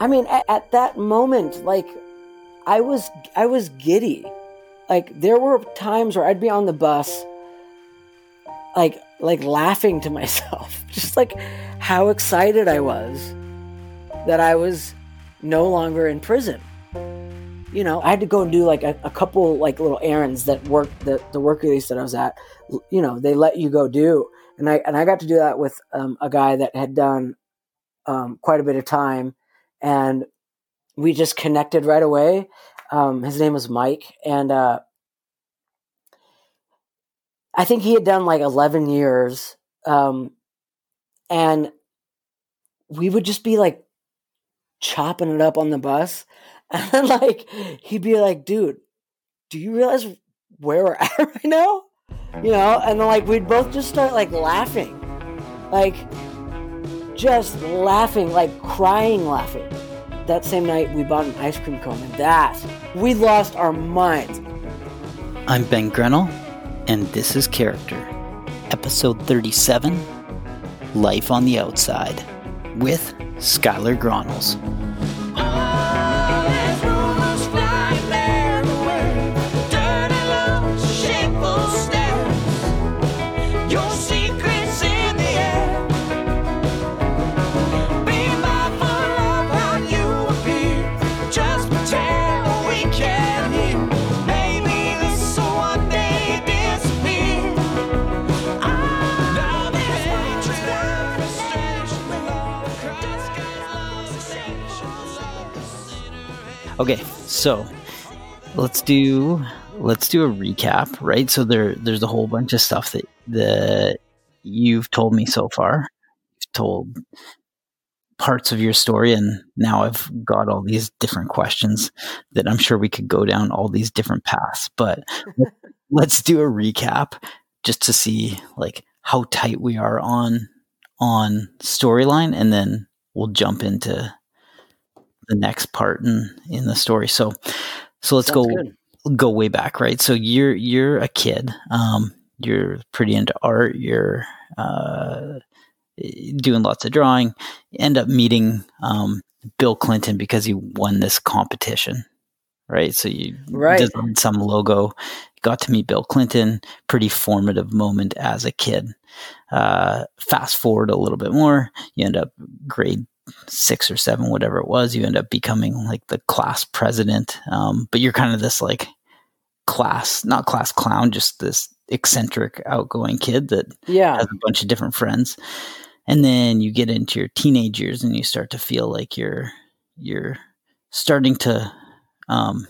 I mean, at, at that moment, like I was, I was giddy. Like there were times where I'd be on the bus, like, like laughing to myself, just like how excited I was that I was no longer in prison. You know, I had to go and do like a, a couple like little errands that work the the work release that I was at. You know, they let you go do, and I and I got to do that with um, a guy that had done um, quite a bit of time, and we just connected right away. Um, his name was Mike, and uh, I think he had done like eleven years, um, and we would just be like chopping it up on the bus, and like he'd be like, "Dude, do you realize where we're at right now?" You know, and then like we'd both just start like laughing, like just laughing, like crying, laughing. That same night, we bought an ice cream cone, and that we lost our minds. I'm Ben Grenell, and this is Character, episode 37 Life on the Outside, with Skylar Gronels. Okay, so let's do let's do a recap, right? So there there's a whole bunch of stuff that that you've told me so far. You've told parts of your story and now I've got all these different questions that I'm sure we could go down all these different paths. But let's do a recap just to see like how tight we are on on storyline and then we'll jump into the next part in in the story. So so let's Sounds go good. go way back, right? So you're you're a kid. Um, you're pretty into art. You're uh, doing lots of drawing. You end up meeting um, Bill Clinton because he won this competition, right? So you right. designed some logo, got to meet Bill Clinton. Pretty formative moment as a kid. Uh, fast forward a little bit more, you end up grade six or seven, whatever it was, you end up becoming like the class president. Um, but you're kind of this like class, not class clown, just this eccentric, outgoing kid that yeah. has a bunch of different friends. And then you get into your teenage years and you start to feel like you're you're starting to um,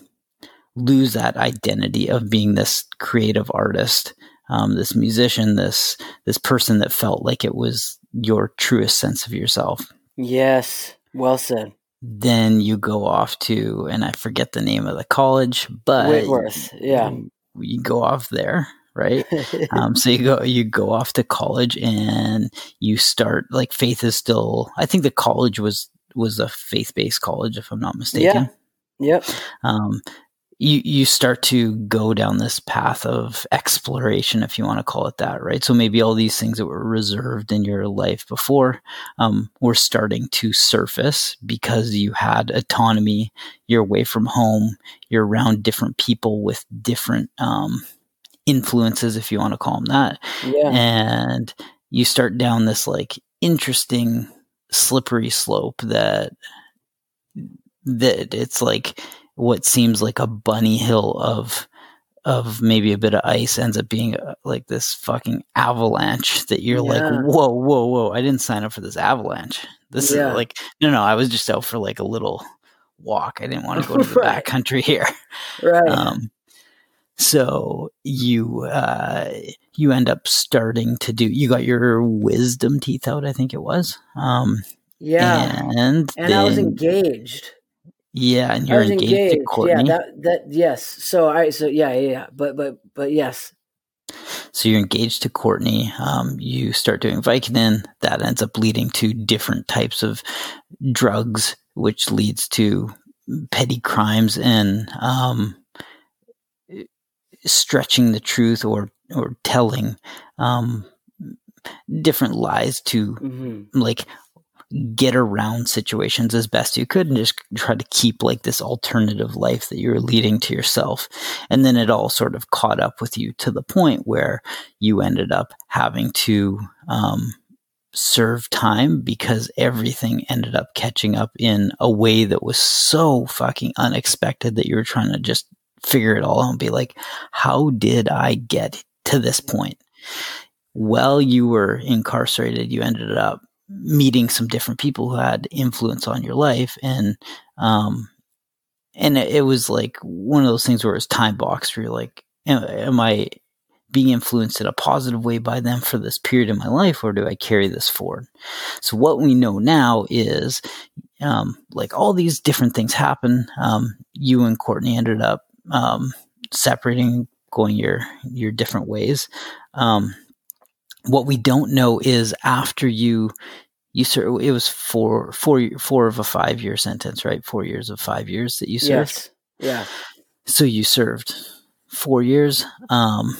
lose that identity of being this creative artist, um, this musician, this this person that felt like it was your truest sense of yourself. Yes, well said. Then you go off to, and I forget the name of the college, but Whitworth. Yeah, you, go off there, right? um, so you go you go off to college, and you start like faith is still. I think the college was was a faith based college, if I'm not mistaken. Yeah. Yep. Um, you you start to go down this path of exploration, if you want to call it that, right? So maybe all these things that were reserved in your life before um, were starting to surface because you had autonomy. You're away from home. You're around different people with different um, influences, if you want to call them that. Yeah. And you start down this like interesting slippery slope that that it's like what seems like a bunny hill of of maybe a bit of ice ends up being uh, like this fucking avalanche that you're yeah. like whoa whoa whoa i didn't sign up for this avalanche this yeah. is like no no i was just out for like a little walk i didn't want to go to the right. back country here right um so you uh you end up starting to do you got your wisdom teeth out i think it was um yeah and and then, i was engaged yeah, and you're engaged, engaged, to Courtney. Yeah, that that yes. So I so yeah, yeah, yeah. But but but yes. So you're engaged to Courtney. Um, you start doing Vicodin. That ends up leading to different types of drugs, which leads to petty crimes and um, stretching the truth or or telling um, different lies to mm-hmm. like get around situations as best you could and just try to keep like this alternative life that you were leading to yourself. And then it all sort of caught up with you to the point where you ended up having to um, serve time because everything ended up catching up in a way that was so fucking unexpected that you were trying to just figure it all out and be like, how did I get to this point? While you were incarcerated, you ended up meeting some different people who had influence on your life and um and it, was like one of those things where it's time boxed where you're like am, am i being influenced in a positive way by them for this period in my life or do i carry this forward? So what we know now is um, like all these different things happen. Um, you and courtney ended up um, separating going your your different ways. Um, what we don't know is after you you serve it was four four four of a five year sentence right? Four years of five years that you served? Yes. yeah. So you served four years um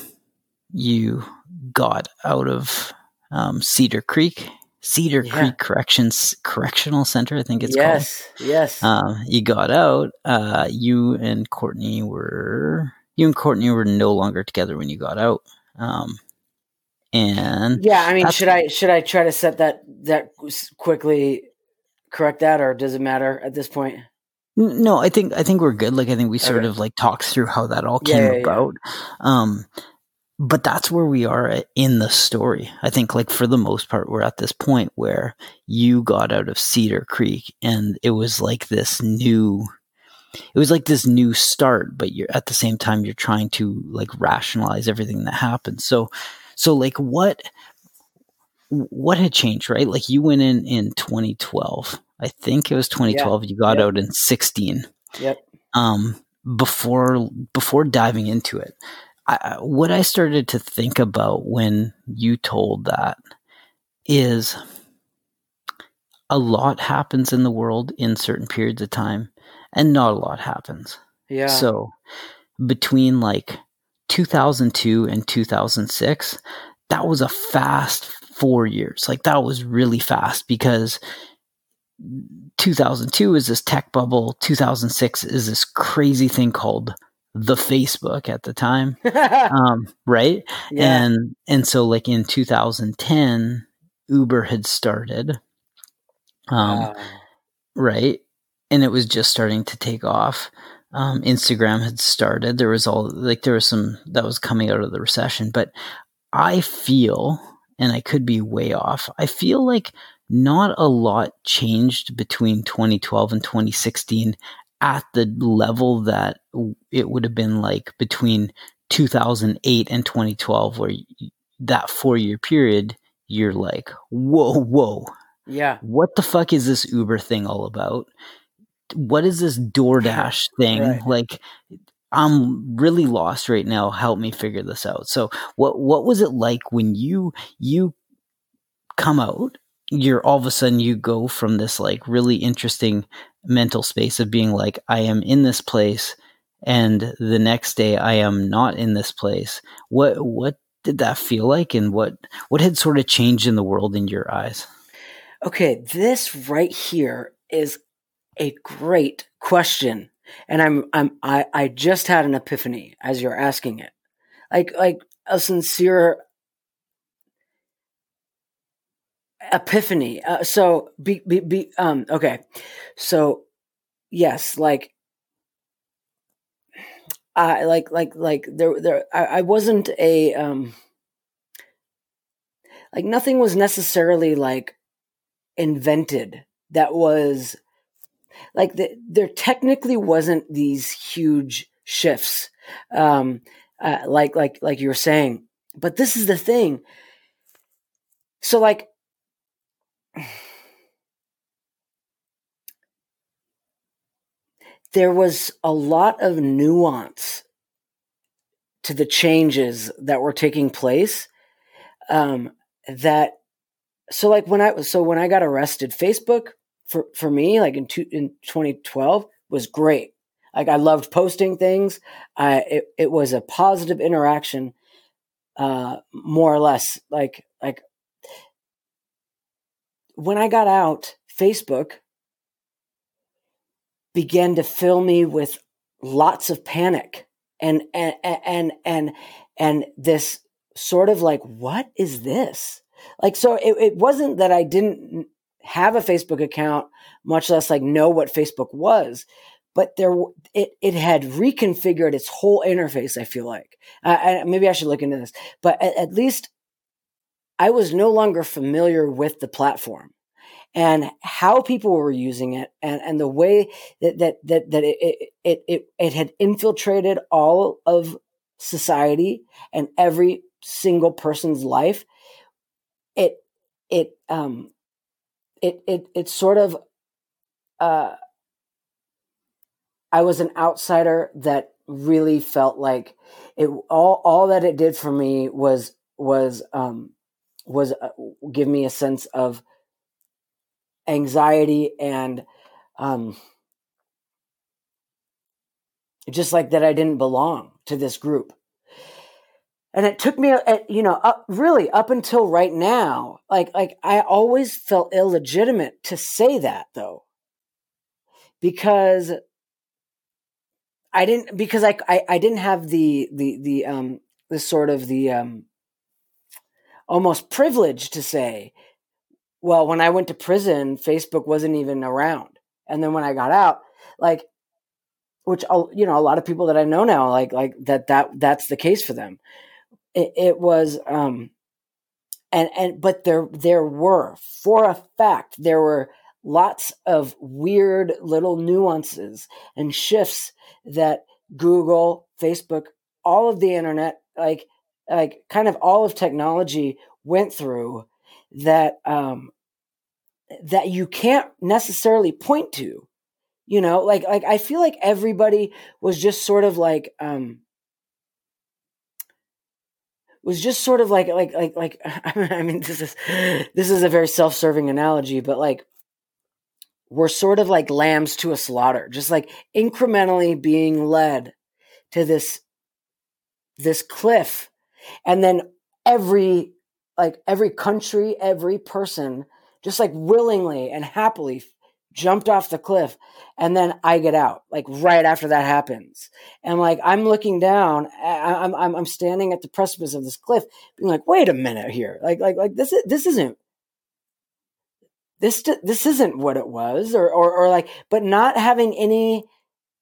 you got out of um, cedar creek cedar yeah. creek corrections correctional center i think it's yes, called. Yes yes. Um, you got out uh you and courtney were you and courtney were no longer together when you got out. Um and yeah i mean should i should i try to set that that quickly correct that or does it matter at this point? No i think i think we're good. Like i think we sort okay. of like talked through how that all came yeah, yeah, about. Yeah. um but that's where we are in the story. I think like for the most part we're at this point where you got out of cedar creek and it was like this new it was like this new start but you're at the same time you're trying to like rationalize everything that happened. So so like what what had changed, right? Like you went in in 2012. I think it was 2012. Yeah. You got yep. out in 16. Yep. Um before before diving into it, I, what I started to think about when you told that is a lot happens in the world in certain periods of time and not a lot happens. Yeah. So between like 2002 and 2006, that was a fast four years. Like that was really fast because 2002 is this tech bubble. 2006 is this crazy thing called the Facebook at the time, um, right? Yeah. And and so like in 2010, Uber had started, um, wow. right, and it was just starting to take off um, Instagram had started. There was all like there was some that was coming out of the recession, but I feel, and I could be way off. I feel like not a lot changed between 2012 and 2016 at the level that it would have been like between 2008 and 2012, where that four year period, you're like, whoa, whoa. Yeah. What the fuck is this Uber thing all about? What is this DoorDash thing? Right. Like, I'm really lost right now. Help me figure this out. So, what what was it like when you you come out? You're all of a sudden you go from this like really interesting mental space of being like, I am in this place, and the next day I am not in this place. What what did that feel like, and what what had sort of changed in the world in your eyes? Okay, this right here is a great question. And I'm, I'm, I, I just had an epiphany as you're asking it. Like, like a sincere epiphany. Uh, so be, be, be, um, okay. So yes, like, I like, like, like there, there, I, I wasn't a, um, like nothing was necessarily like invented that was like the, there technically wasn't these huge shifts, um, uh, like like like you were saying. But this is the thing. So like. There was a lot of nuance to the changes that were taking place. Um, that so like when I so when I got arrested, Facebook for for me, like in two, in 2012, was great. Like I loved posting things. I it, it was a positive interaction, uh, more or less. Like like when I got out, Facebook began to fill me with lots of panic and and and and and this sort of like what is this like so it, it wasn't that i didn't have a facebook account much less like know what facebook was but there it, it had reconfigured its whole interface i feel like uh, maybe i should look into this but at, at least i was no longer familiar with the platform and how people were using it and, and the way that, that, that, that it, it, it, it had infiltrated all of society and every single person's life. It, it, um, it, it, it sort of, uh, I was an outsider that really felt like it all all that it did for me was was um was uh, give me a sense of anxiety and um, just like that I didn't belong to this group. And it took me, you know, up, really up until right now, like like I always felt illegitimate to say that though, because I didn't because I I, I didn't have the the the um the sort of the um almost privilege to say well, when I went to prison, Facebook wasn't even around. And then when I got out, like, which you know, a lot of people that I know now, like, like that, that that's the case for them. It, it was, um, and and but there there were for a fact there were lots of weird little nuances and shifts that Google, Facebook, all of the internet, like like kind of all of technology went through that um, that you can't necessarily point to. You know, like like I feel like everybody was just sort of like um was just sort of like like like like I mean this is this is a very self-serving analogy but like we're sort of like lambs to a slaughter just like incrementally being led to this this cliff. And then every like every country, every person just like willingly and happily jumped off the cliff and then I get out like right after that happens. And like I'm looking down, I'm I'm I'm standing at the precipice of this cliff being like wait a minute here. Like like like this is this isn't this this isn't what it was or or or like but not having any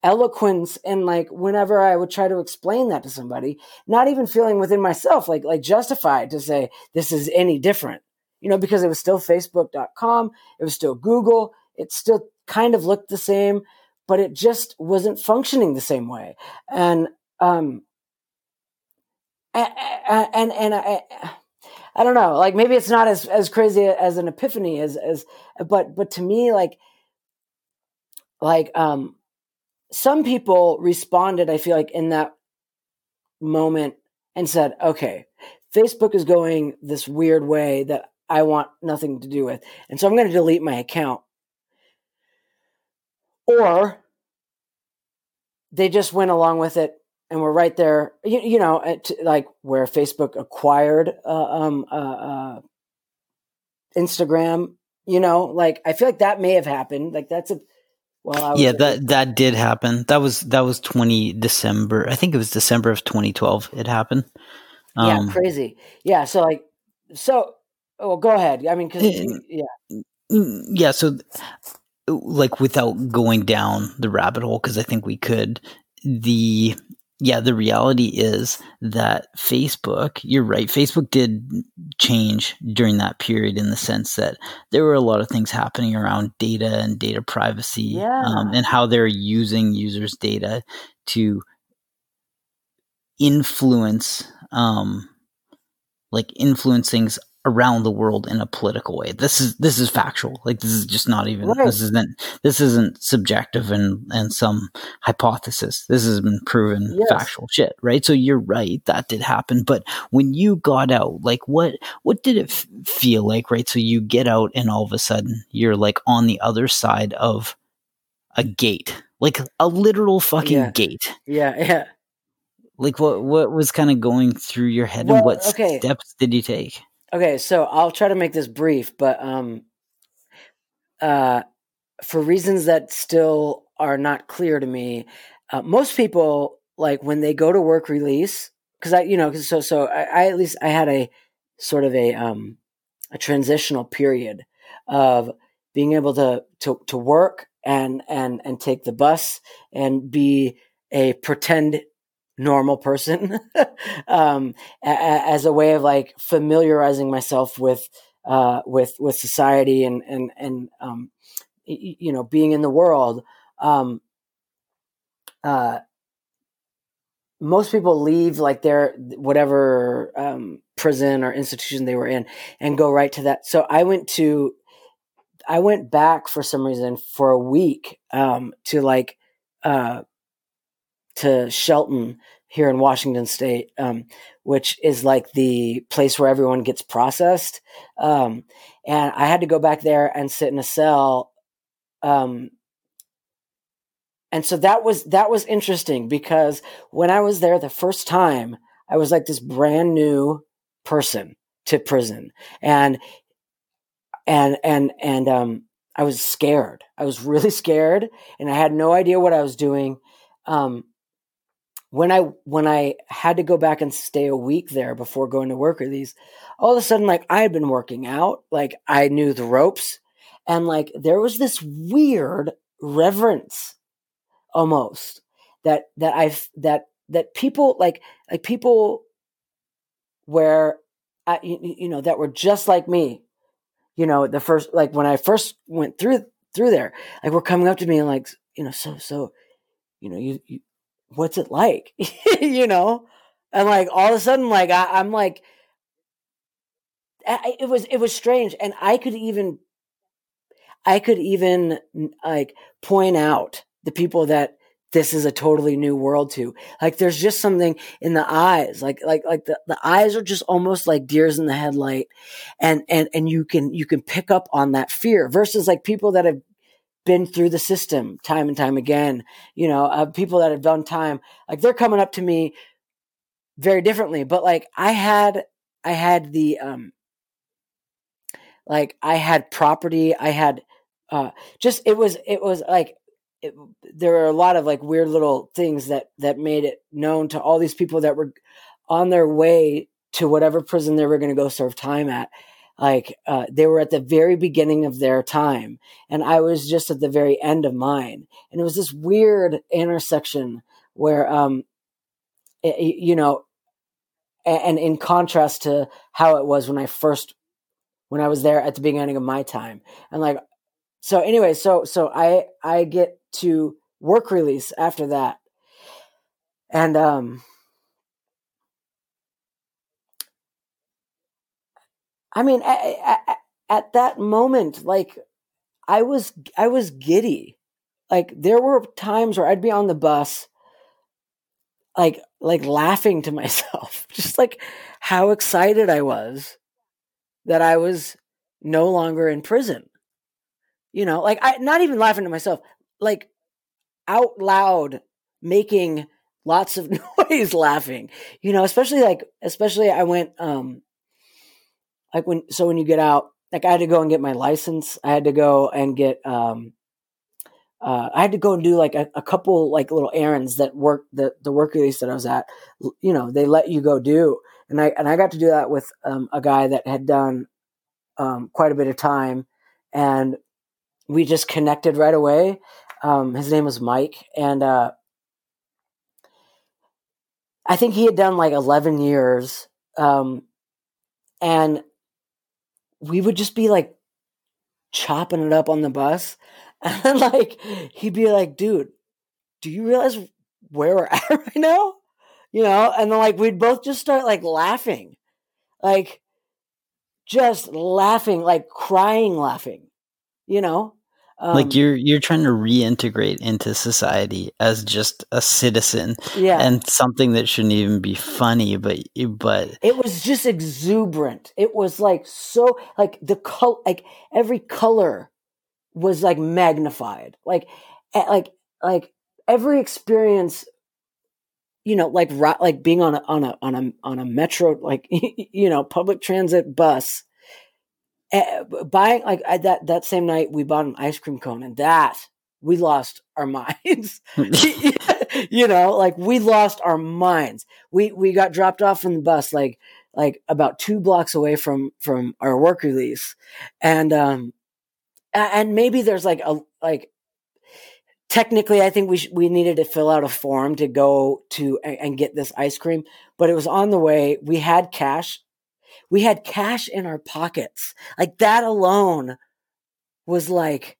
eloquence and like whenever I would try to explain that to somebody, not even feeling within myself like like justified to say this is any different. You know, because it was still facebook.com, it was still Google, it still kind of looked the same, but it just wasn't functioning the same way. And um and and, and I I don't know, like maybe it's not as as crazy as an epiphany as as but but to me like like um some people responded, I feel like, in that moment and said, okay, Facebook is going this weird way that I want nothing to do with. And so I'm going to delete my account. Or they just went along with it and were right there, you, you know, at, like where Facebook acquired uh, um, uh, uh, Instagram, you know, like I feel like that may have happened. Like that's a well, yeah, that that did happen. That was that was twenty December. I think it was December of twenty twelve. It happened. Um, yeah, crazy. Yeah, so like, so well, go ahead. I mean, because yeah, mm, yeah. So, like, without going down the rabbit hole, because I think we could. The yeah, the reality is that Facebook, you're right, Facebook did change during that period in the sense that there were a lot of things happening around data and data privacy um, yeah. um, and how they're using users' data to influence, um, like influence things around the world in a political way. This is this is factual. Like this is just not even right. this isn't this isn't subjective and and some hypothesis. This has been proven yes. factual shit, right? So you're right that did happen. But when you got out, like what what did it f- feel like, right? So you get out and all of a sudden you're like on the other side of a gate, like a literal fucking yeah. gate. Yeah, yeah. Like what what was kind of going through your head well, and what okay. steps did you take? Okay, so I'll try to make this brief, but um, uh, for reasons that still are not clear to me, uh, most people like when they go to work release because I, you know, so so I, I, at least I had a sort of a um a transitional period of being able to to to work and and and take the bus and be a pretend normal person um, a, as a way of like familiarizing myself with uh, with with society and and and um, you know being in the world um, uh, most people leave like their whatever um, prison or institution they were in and go right to that. So i went to i went back for some reason for a week um, to like uh, to shelton here in washington state um, which is like the place where everyone gets processed um, and i had to go back there and sit in a cell um, and so that was that was interesting because when I was there the first time, I was like this brand new person to prison, and and and and um, I was scared. I was really scared, and I had no idea what I was doing. Um, when I when I had to go back and stay a week there before going to work or these, all of a sudden, like I had been working out, like I knew the ropes, and like there was this weird reverence almost that that I've that that people like like people where I you, you know that were just like me you know the first like when I first went through through there like were coming up to me and like you know so so you know you, you what's it like you know and like all of a sudden like I, I'm like I, it was it was strange and I could even I could even like point out the people that this is a totally new world to. Like there's just something in the eyes. Like like like the, the eyes are just almost like deers in the headlight. And and and you can you can pick up on that fear versus like people that have been through the system time and time again, you know, uh, people that have done time, like they're coming up to me very differently. But like I had I had the um like I had property, I had uh just it was it was like it, there were a lot of like weird little things that that made it known to all these people that were on their way to whatever prison they were going to go serve time at like uh, they were at the very beginning of their time and i was just at the very end of mine and it was this weird intersection where um it, you know and, and in contrast to how it was when i first when i was there at the beginning of my time and like so anyway so so i i get to work release after that. And um I mean at, at, at that moment like I was I was giddy. Like there were times where I'd be on the bus like like laughing to myself just like how excited I was that I was no longer in prison. You know, like I not even laughing to myself, like out loud making lots of noise laughing you know especially like especially i went um like when so when you get out like i had to go and get my license i had to go and get um uh, I had to go and do like a, a, couple like little errands that work the the work release that I was at. You know, they let you go do, and I and I got to do that with um, a guy that had done um, quite a bit of time, and we just connected right away. Um, his name was Mike, and uh, I think he had done like eleven years, um, and we would just be like chopping it up on the bus, and like he'd be like, "Dude, do you realize where we're at right now?" You know, and then like we'd both just start like laughing, like just laughing, like crying, laughing. You know, um, like you're you're trying to reintegrate into society as just a citizen, yeah, and something that shouldn't even be funny, but but it was just exuberant. It was like so like the color, like every color was like magnified, like like like every experience you know like like being on a on a on a on a metro like you know public transit bus eh, buying like I, that that same night we bought an ice cream cone and that we lost our minds. You know like we lost our minds. We we got dropped off from the bus like like about two blocks away from from our work release. And um and maybe there's like a like technically i think we sh- we needed to fill out a form to go to and, and get this ice cream but it was on the way. We had cash we had cash in our pockets like that alone was like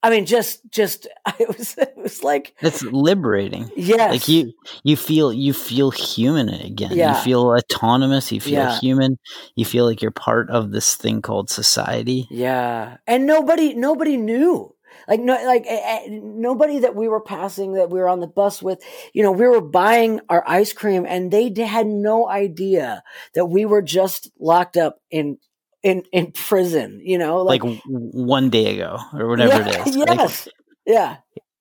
I mean, just, just, it was, it was like it's liberating. Yes, like you, you feel, you feel human again. Yeah. You feel autonomous. You feel Yeah. human. You feel like you're part of this thing called society. Yeah, and nobody, nobody knew. Like no, like nobody that we were passing, that we were on the bus with. You know, we were buying our ice cream, and they had no idea that we were just locked up in in in prison. You know, Like, w- one day ago or whatever Yeah, it is. Like, Yes, yeah,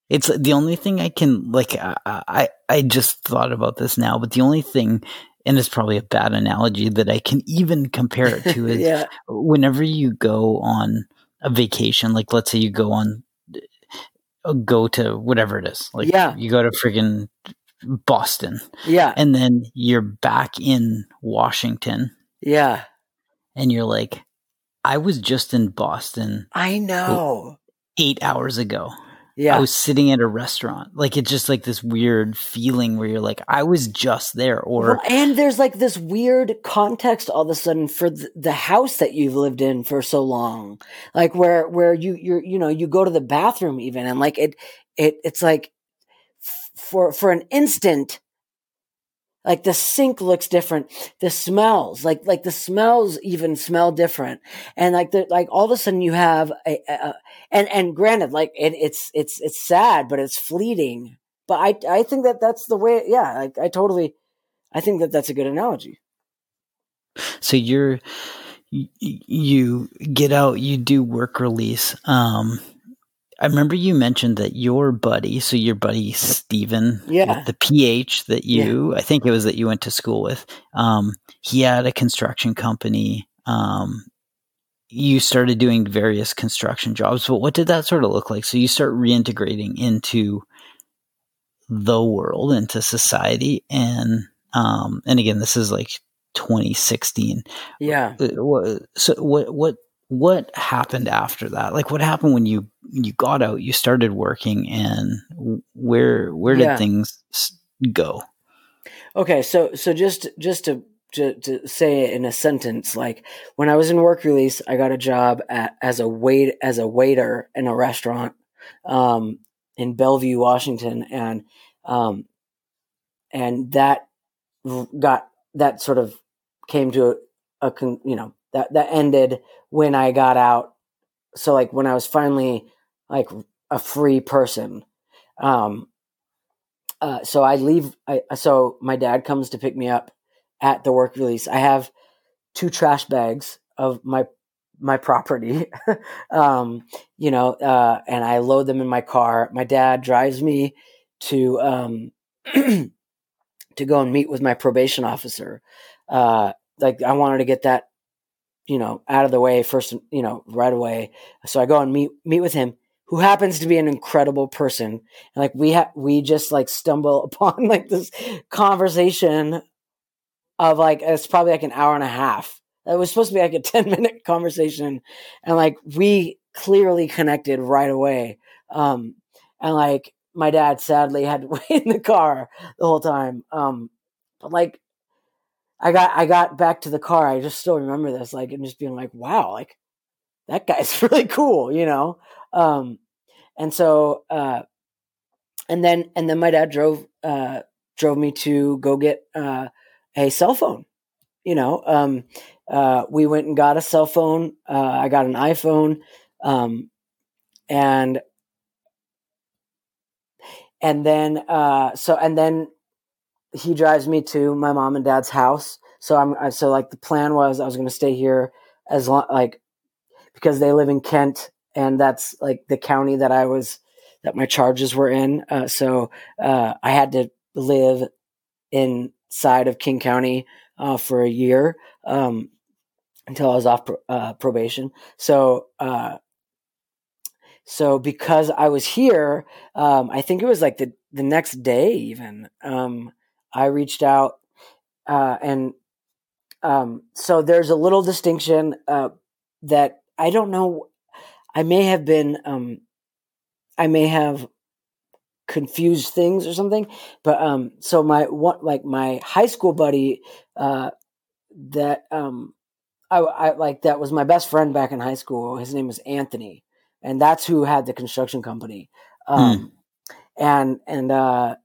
it's the only thing I can like. I, I I just thought about this now, but the only thing, and it's probably a bad analogy that I can even compare it to is yeah, whenever you go on a vacation, like let's say you go on, go to whatever it is, like Yeah. you go to friggin' Boston, yeah, and then you're back in Washington, yeah. and you're like, I was just in Boston I know. eight hours ago. Yeah, I was sitting at a restaurant. Like it's just like this weird feeling where you're like, I was just there, or Well, and there's like this weird context all of a sudden for the, the house that you've lived in for so long, like where where you you're you know you go to the bathroom even and like it it it's like f- for for an instant, like the sink looks different, the smells like like the smells even smell different, and like the like all of a sudden you have a, a, and and granted like it, it's it's it's sad but it's fleeting, but I I think that that's the way yeah like I totally. I think that that's a good analogy. so you're you get out, you do work release. Um, I remember you mentioned that your buddy, so your buddy Steven, Yeah. the PH that you, I think it was that you went to school with, um, he had a construction company. Um, you started doing various construction jobs, but what did that sort of look like? So you start reintegrating into the world, into society, and um, and again, this is like 2016. Yeah. Uh, So what what what happened after that? Like what happened when you you got out, you started working, and where where did Yeah. things go? Okay. So so just just to, to to say it in a sentence, like when I was in work release, I got a job at, as a wait as a waiter in a restaurant um, in Bellevue, Washington, and um, and that got that sort of came to a, a con, you know that that ended when I got out. So like when I was finally like a free person. Um, uh, so I leave. I, so my dad comes to pick me up at the work release. I have two trash bags of my my property, um, you know, uh, and I load them in my car. My dad drives me to um, to go and meet with my probation officer. Uh, like I wanted to get that, you know, out of the way first, you know, right away. So I go and meet meet with him, who happens to be an incredible person. And like we ha- we just like stumble upon like this conversation of like it's probably like an hour and a half. It was supposed to be like a 10 minute conversation and like we clearly connected right away. Um and like my dad sadly had to wait in the car the whole time. Um but like I got I got back to the car. I just still remember this, like, and just being like, "Wow, like that guy's really cool," you know. Um, and so, uh, and then and then my dad drove uh, drove me to go get uh, a cell phone. You know, um, uh, we went and got a cell phone. Uh, I got an iPhone, um, and and then uh, so and then he drives me to my mom and dad's house. So I'm so like the plan was I was going to stay here as long like because they live in Kent and that's like the county that I was that my charges were in. Uh, so uh, I had to live inside of King County uh, for a year. Um, until I was off uh, probation. So, uh, so because I was here, um, I think it was like the the next day even. Um, I reached out, uh, and um, so there's a little distinction uh, that I don't know. I may have been, um, I may have confused things or something. But um, so my what like my high school buddy, uh, that um, I, I like that was my best friend back in high school. His name was Anthony, and that's who had the construction company. Um, mm. and and uh,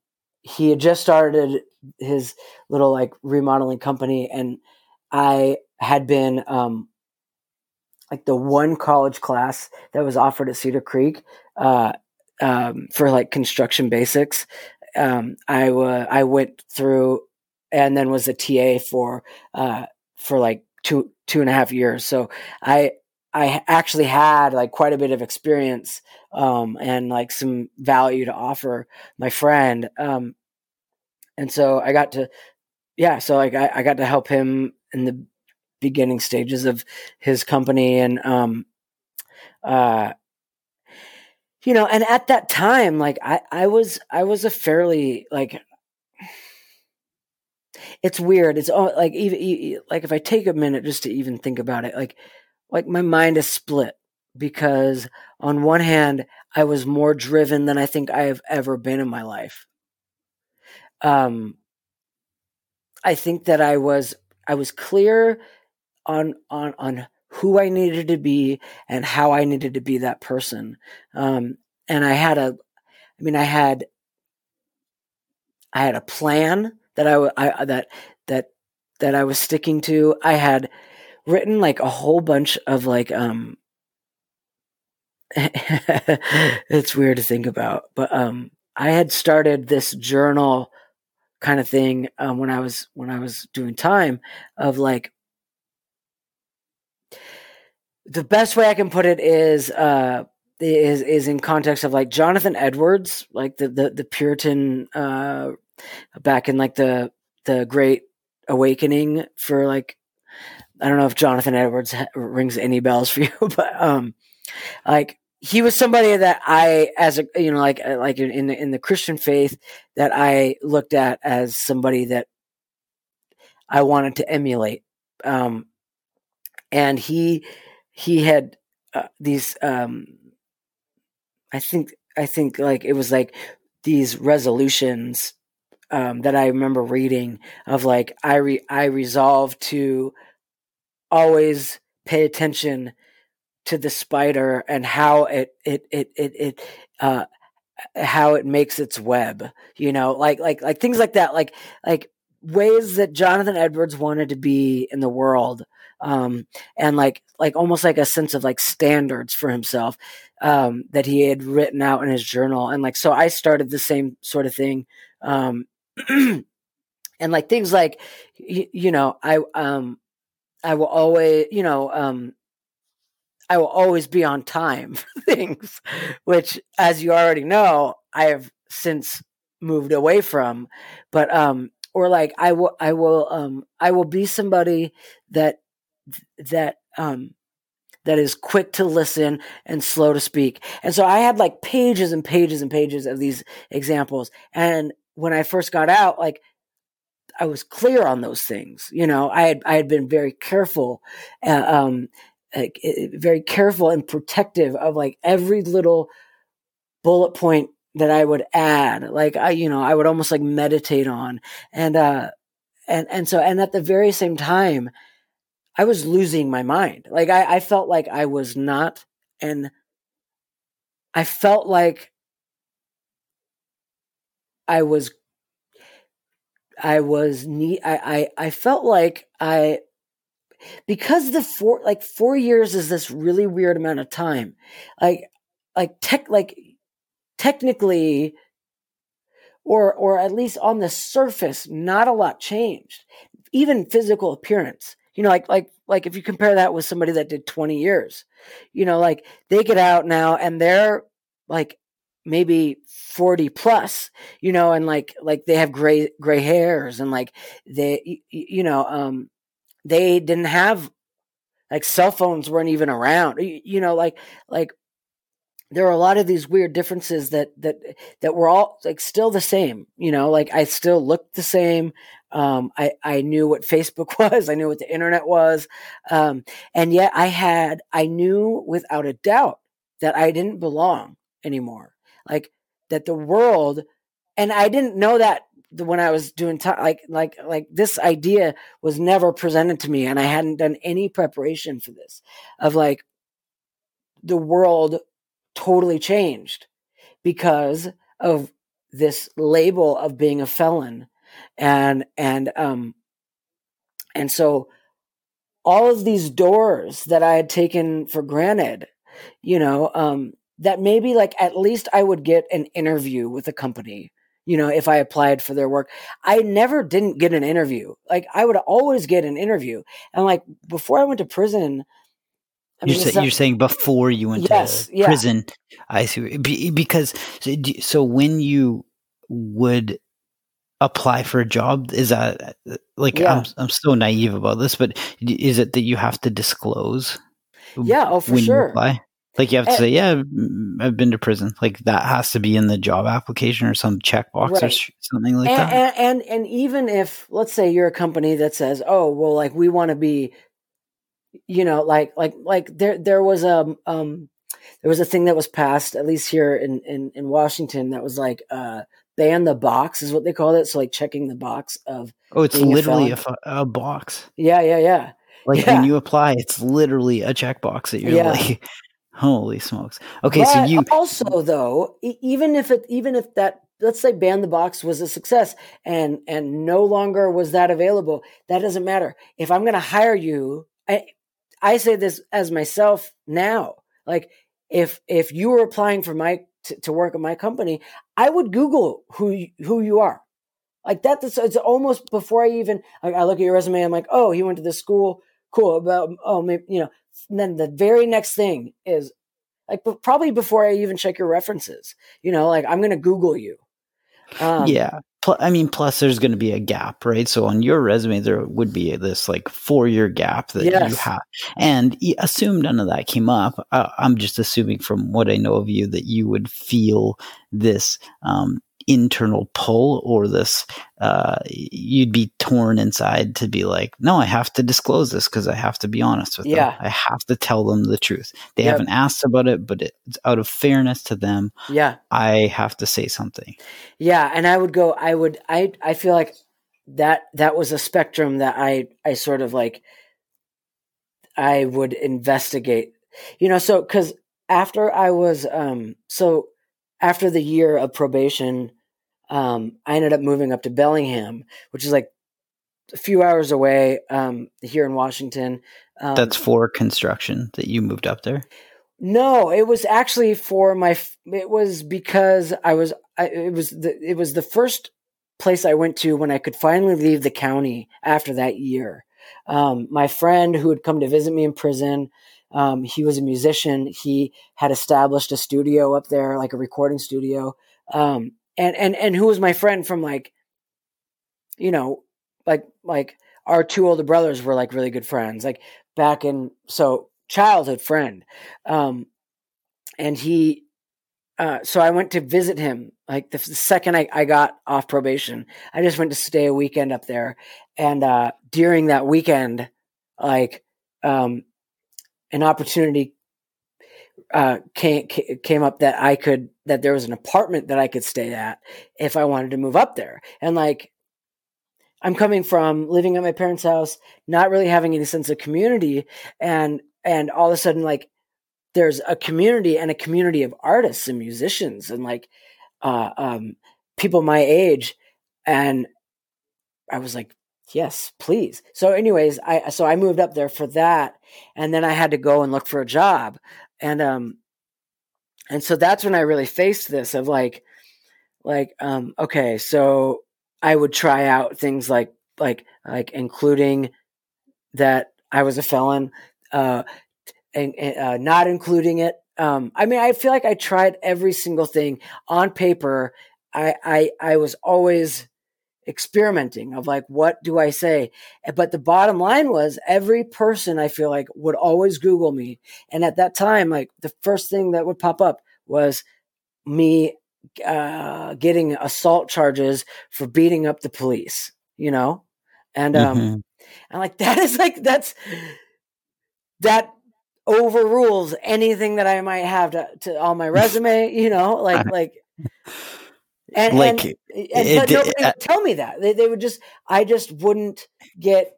he had just started his little like remodeling company, and I had been um, like the one college class that was offered at Cedar Creek uh, um, for like construction basics. Um, I went through and then was a TA for uh, for like two two and a half years. So I I actually had like quite a bit of experience um, and like some value to offer my friend. Um, and so I got to yeah, so like I, I got to help him in the beginning stages of his company and um uh you know and at that time like i i was i was a fairly like it's weird it's all like even like if i take a minute just to even think about it like like my mind is split because on one hand i was more driven than i think i have ever been in my life um i think that i was i was clear on on on who I needed to be and how I needed to be that person. Um, and I had a, I mean, I had, I had a plan that I, I that that that I was sticking to. I had written like a whole bunch of like um it's weird to think about, but um I had started this journal kind of thing um, when I was when I was doing time of like the best way I can put it is uh, is is in context of like Jonathan Edwards, like the the, the Puritan uh, back in like the the Great Awakening for like I don't know if Jonathan Edwards rings any bells for you, but um, like he was somebody that I, as a you know, like uh, like in the in the Christian faith, that I looked at as somebody that I wanted to emulate. Um, and he he had uh, these um i think i think like it was like these resolutions um that i remember reading of like i re- i resolved to always pay attention to the spider and how it it it it, it uh how it makes its web you know like like like things like that like like ways that jonathan edwards wanted to be in the world um, and like like almost like a sense of like standards for himself um, that he had written out in his journal. And like so i started the same sort of thing um, and like things like you, you know i um i will always you know um i will always be on time things which as you already know i have since moved away from but um or like i will i will um i will be somebody that that um that is quick to listen and slow to speak. And so I had like pages and pages and pages of these examples. And when I first got out, like I was clear on those things. You know, I had I had been very careful, uh, um, like, very careful and protective of like every little bullet point that I would add. Like I, you know, I would almost like meditate on, and uh, and and so and at the very same time, I was losing my mind. Like I, I felt like I was not, and I felt like I was, I was neat. I, I, I felt like I, because the four, like four years is this really weird amount of time. Like, like tech, like technically, or, or at least on the surface, not a lot changed. Even physical appearance you know, like like like if you compare that with somebody that did 20 years, you know, like they get out now and they're like maybe 40 plus, you know, and like like they have gray gray hairs and like they you know, um they didn't have like cell phones weren't even around. You, you know, like like there are a lot of these weird differences that that that were all like still the same you know like i still looked the same. Um, I, I knew what facebook was. I knew what the internet was. Um, and yet i had i knew without a doubt that i didn't belong anymore. Like that the world and i didn't know that when i was doing t- like like like this idea was never presented to me and i hadn't done any preparation for this of like the world totally changed because of this label of being a felon and and um and so all of these doors that i had taken for granted you know um that maybe like at least i would get an interview with a company you know if i applied for their work i never didn't get an interview like i would always get an interview and like before i went to prison I mean, you're, say, you're, saying before you went yes, to yeah. prison. I see. Because so when you would apply for a job, is that like yeah. I'm I'm so naive about this, but is it that you have to disclose? Yeah, oh for sure. Like you have to and, say, yeah, I've been to prison. Like that has to be in the job application or some checkbox right. or something like and, that. And, and and even if let's say you're a company that says, oh well, like we want to be you know, like like like there there was a um there was a thing that was passed at least here in in, in Washington that was like uh ban the box is what they called it. So like checking the box of oh, it's literally a, a, a, box. Yeah, yeah, yeah. Like yeah. when you apply, it's literally a checkbox that you're yeah. like, holy smokes. Okay, but so you also though, even if it even if that let's say ban the box was a success and and no longer was that available, that doesn't matter. If I'm going to hire you, I, I say this as myself now. Like if if you were applying for my to, to work at my company, I would Google who you, who you are. Like that. That's it's almost before I even like, I look at your resume. I'm like, oh, he went to this school. Cool. About um, oh, maybe you know. And then the very next thing is like probably before I even check your references. You know, like I'm gonna Google you. Um, yeah. I mean, plus there's going to be a gap, right? So on your resume, there would be this like four year gap that yes. you have. And assume none of that came up. Uh, I'm just assuming from what I know of you that you would feel this um, internal pull or this uh, you'd be torn inside to be like no i have to disclose this because i have to be honest with yeah. them i have to tell them the truth. They yep. haven't asked about it but it's out of fairness to them yeah. I have to say something. Yeah and i would go i would i i feel like that that was a spectrum that i i sort of like i would investigate. You know so because after i was um so after the year of probation, um, I ended up moving up to Bellingham, which is like a few hours away um, here in Washington. Um, That's for construction that you moved up there. No, it was actually for my. It was because I was. I, it was the. It was the first place I went to when I could finally leave the county after that year. Um, my friend who had come to visit me in prison um, he was a musician. He had established a studio up there, like a recording studio. Um, and and and who was my friend from like, you know, like like our two older brothers were like really good friends, like back in so childhood friend. Um, and he, uh, so I went to visit him like the, the second I, I got off probation. I just went to stay a weekend up there, and uh, during that weekend, like um, an opportunity uh, came came up that I could that there was an apartment that I could stay at if I wanted to move up there. And like I'm coming from living at my parents' house, not really having any sense of community, and and all of a sudden like there's a community and a community of artists and musicians and like uh, um, people my age, and I was like, yes, please. So, anyways, I so I moved up there for that, and then I had to go and look for a job, and um, and so that's when I really faced this of like, like um, okay, so I would try out things like like like including that I was a felon, uh, and, and uh, not including it. Um, I mean, I feel like I tried every single thing on paper. I I I was always experimenting of like what do I say? But the bottom line was every person I feel like would always Google me. And at that time, like the first thing that would pop up was me uh, getting assault charges for beating up the police, you know? And um Mhm. and like that is like that's that overrules anything that I might have to, to on my resume, you know, like like and Like, and, and it- but nobody it- would tell me that. They they would just I just wouldn't get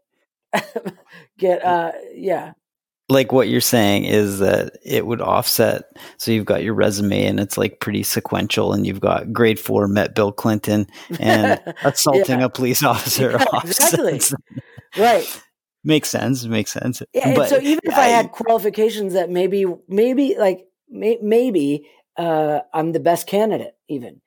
get uh yeah. like what you're saying is that it would offset. So you've got your resume and it's like pretty sequential, and you've got grade four met Bill Clinton and assaulting Yeah. a police officer. Yeah, exactly. Right. Makes sense. Makes sense. Yeah, But so even if I had qualifications that maybe maybe like may, maybe uh, I'm the best candidate even,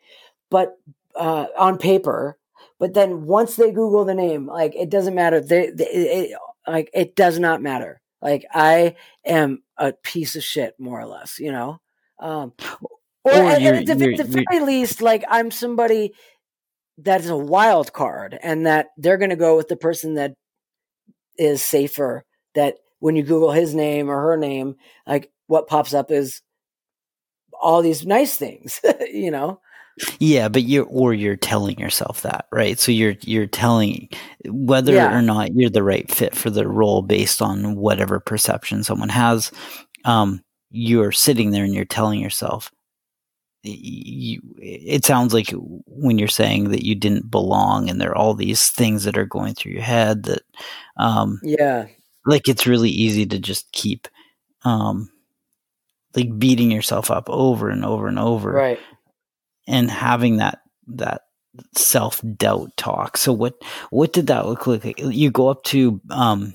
but uh, on paper. But then once they Google the name, like it doesn't matter. They, they it, like it does not matter. Like I am a piece of shit, more or less. You know. Um, or, Or at, the, the very least, like I'm somebody that is a wild card, and that they're going to go with the person that is safer. That when you Google his name or her name, like what pops up is all these nice things, you know? Yeah, but you're or you're telling yourself that, right? So you're you're telling whether Yeah. or not you're the right fit for the role based on whatever perception someone has. Um, you're sitting there and you're telling yourself. You, it sounds like when you're saying that you didn't belong, and there are all these things that are going through your head that, um, Yeah. like it's really easy to just keep, um, like beating yourself up over and over and over Right. And having that that self doubt talk. So what what did that look like? You go up to um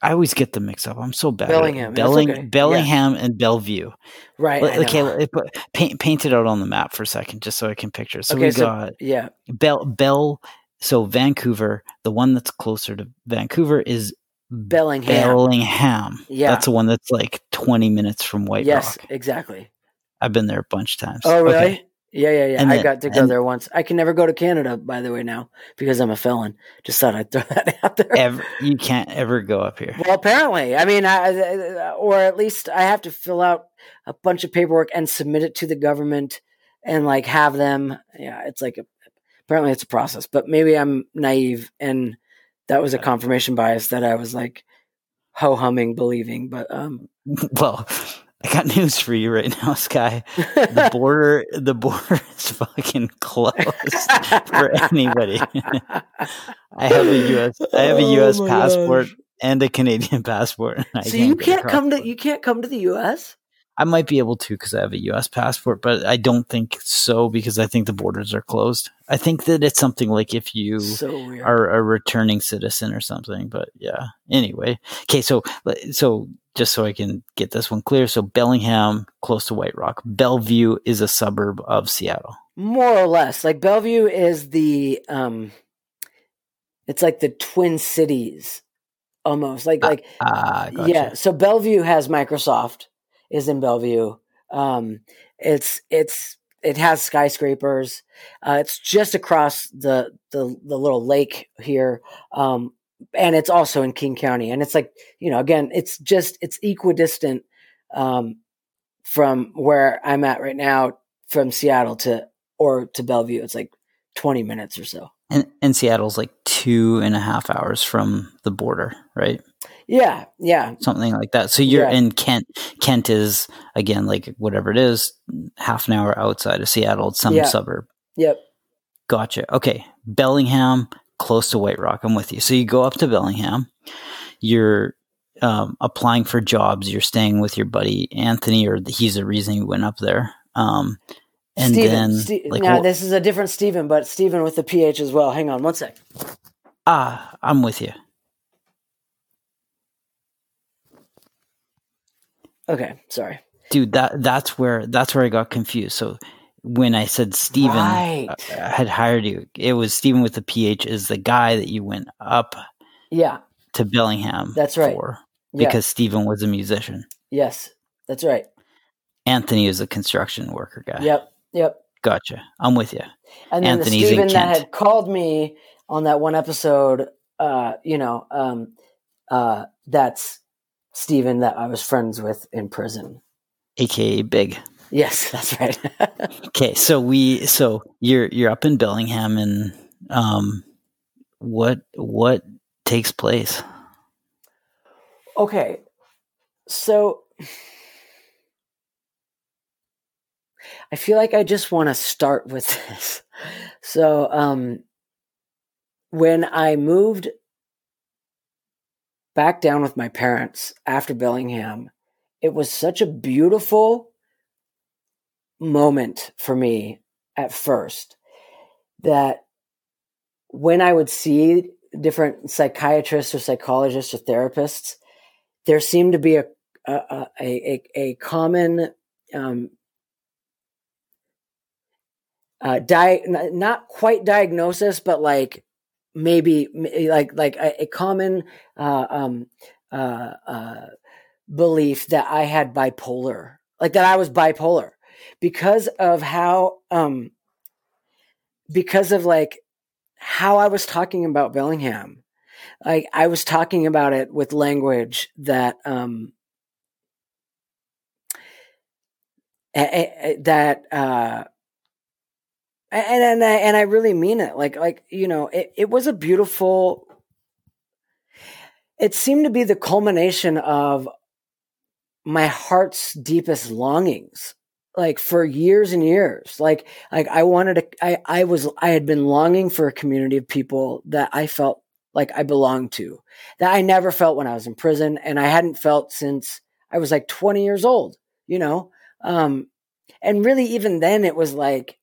I always get them mixed up. I'm so bad. Bellingham, Belling, okay. Yeah. Bellingham and Bellevue. Right. I Okay, paint paint it out on the map for a second, just so I can picture. So Okay, we so- got yeah. Bell Bell. So Vancouver, the one that's closer to Vancouver is Bellingham. Bellingham. Yeah. that's the one that's like 20 minutes from White yes, Rock. exactly. I've been there a bunch of times. Oh, really? Okay. Yeah, yeah, yeah. And I then- got to go there once. I can never go to Canada, by the way, now because I'm a felon. Just thought I'd throw that out there. Ever, you can't ever go up here. Well, apparently, I mean, I, or at least I have to fill out a bunch of paperwork and submit it to the government and like have them. Yeah, it's like a, apparently it's a process, but maybe I'm naive and that was a confirmation bias that I was like ho humming, believing. But um, Well, I got news for you right now, Sky. The border, the border is fucking closed for anybody. I have a U.S. I have a Oh U.S. my passport gosh. and a Canadian passport. I so you can't come to the- you can't come to the U.S. I might be able to because I have a U.S. passport, but I don't think so because I think the borders are closed. I think that it's something like if you So are a returning citizen or something. But yeah. Anyway, okay. So so just so I can get this one clear, so Bellingham, close to White Rock, Bellevue is a suburb of Seattle. more or less. Like bellevue is the um it's like the twin cities almost. Like like Ah, gotcha. yeah. So bellevue has microsoft is in bellevue. Um it's it's it has skyscrapers. Uh it's just across the the the little lake here. Um and it's also in king county and it's like you know again it's just it's equidistant um from where i'm at right now from seattle to or to bellevue it's like 20 minutes or so And, and Seattle's like two and a half hours from the border, right? yeah yeah Something like that. So you're Yeah. in Kent. Kent is again like whatever it is, half an hour outside of Seattle. It's some Yeah. suburb. yep Gotcha. Okay. Bellingham, close to White Rock. I'm with you. So you go up to Bellingham. You're um, applying for jobs. You're staying with your buddy Anthony, or he's the reason you went up there. Um, and Steven, then, Ste- like, now wha- this is a different Stephen, but Stephen with the PH as well. Hang on one sec. ah, I'm with you. Okay, sorry. dude that that's where that's where i got confused so when i said steven Right. uh, had hired you it was steven with the ph is the guy that you went up Yeah, to bellingham That's right. for yeah, because steven was a musician yes, that's right. anthony is a construction worker guy Yep, yep. Gotcha. I'm with you. And then Anthony's the Steven that had called me on that one episode, uh, you know, um, uh, that's Steven that I was friends with in prison. aka Big. Yes, that's right. Okay, so we so you're you're up in Bellingham and um what what takes place? okay. So I feel like I just want to start with this. So, um, when I moved back down with my parents after Bellingham, it was such a beautiful moment for me at first that when I would see different psychiatrists or psychologists or therapists, there seemed to be a a a, a, common um, uh, di- not quite diagnosis, but like maybe like like a, a common uh, um, uh, uh, belief that I had bipolar, like that I was bipolar, because of how um, because of like how I was talking about Bellingham. Like I was talking about it with language that um, that uh, and and I, and I really mean it. Like like you know, it, it was a beautiful. It seemed to be the culmination of my heart's deepest longings, like for years and years. Like like I wanted to. I I was I had been longing for a community of people that I felt like I belonged to, that I never felt when I was in prison, and I hadn't felt since I was like twenty years old. You know, um, and really even then it was like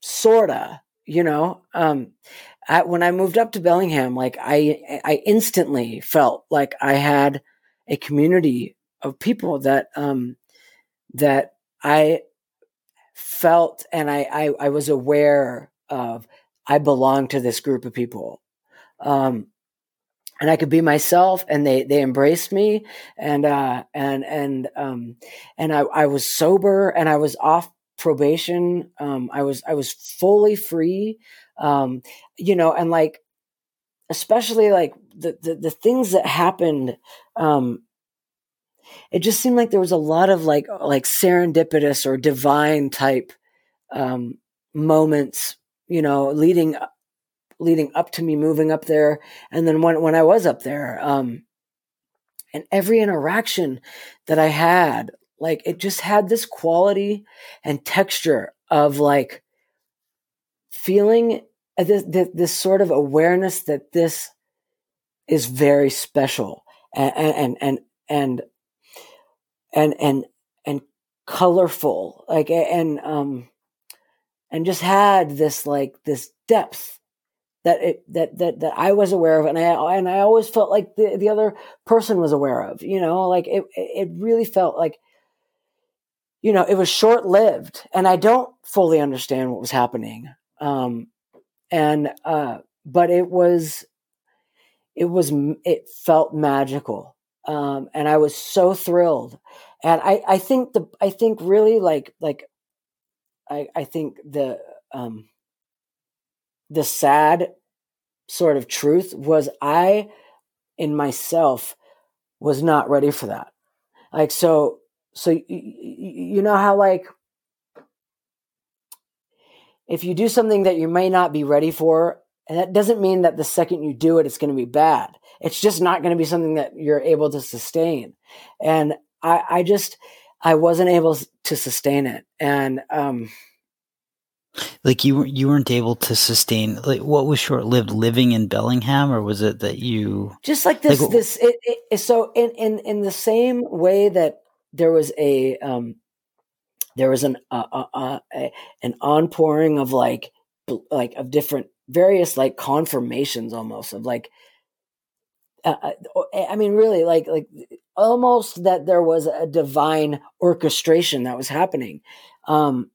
sorta you know um I, when i moved up to bellingham like i i instantly felt like i had a community of people that um that i felt and i i, I was aware of i belonged to this group of people um and I could be myself, and they they embraced me, and uh, and and um, and I, I was sober, and I was off probation. Um, I was I was fully free, um, you know, and like especially like the the, the things that happened. Um, it just seemed like there was a lot of like like serendipitous or divine type um, moments, you know, leading leading up to me moving up there. And then when when I was up there um and every interaction that I had like it just had this quality and texture of like feeling this, this, this sort of awareness that this is very special and and and and and and, and and colorful like and um and just had this like this depth that it that that that I was aware of, and I and I always felt like the the other person was aware of. You know, like it it really felt like, you know, it was short lived, and I don't fully understand what was happening. Um, and uh, but it was, it was it felt magical, um, and I was so thrilled, and I I think the I think really like like, I I think the um the sad sort of truth was I in myself was not ready for that. Like so so you, you know how like if you do something that you may not be ready for and that doesn't mean that the second you do it it's going to be bad. It's just not going to be something that you're able to sustain. And I I just I wasn't able to sustain it. And um like you you weren't able to sustain like what was short lived living in Bellingham or was it that you just like this Like- this it, it, so in in in the same way that there was a um there was an uh, uh, uh, a, an onpouring of like like of different various like confirmations almost of like uh, uh, I mean, really, like, like almost that there was a divine orchestration that was happening, um,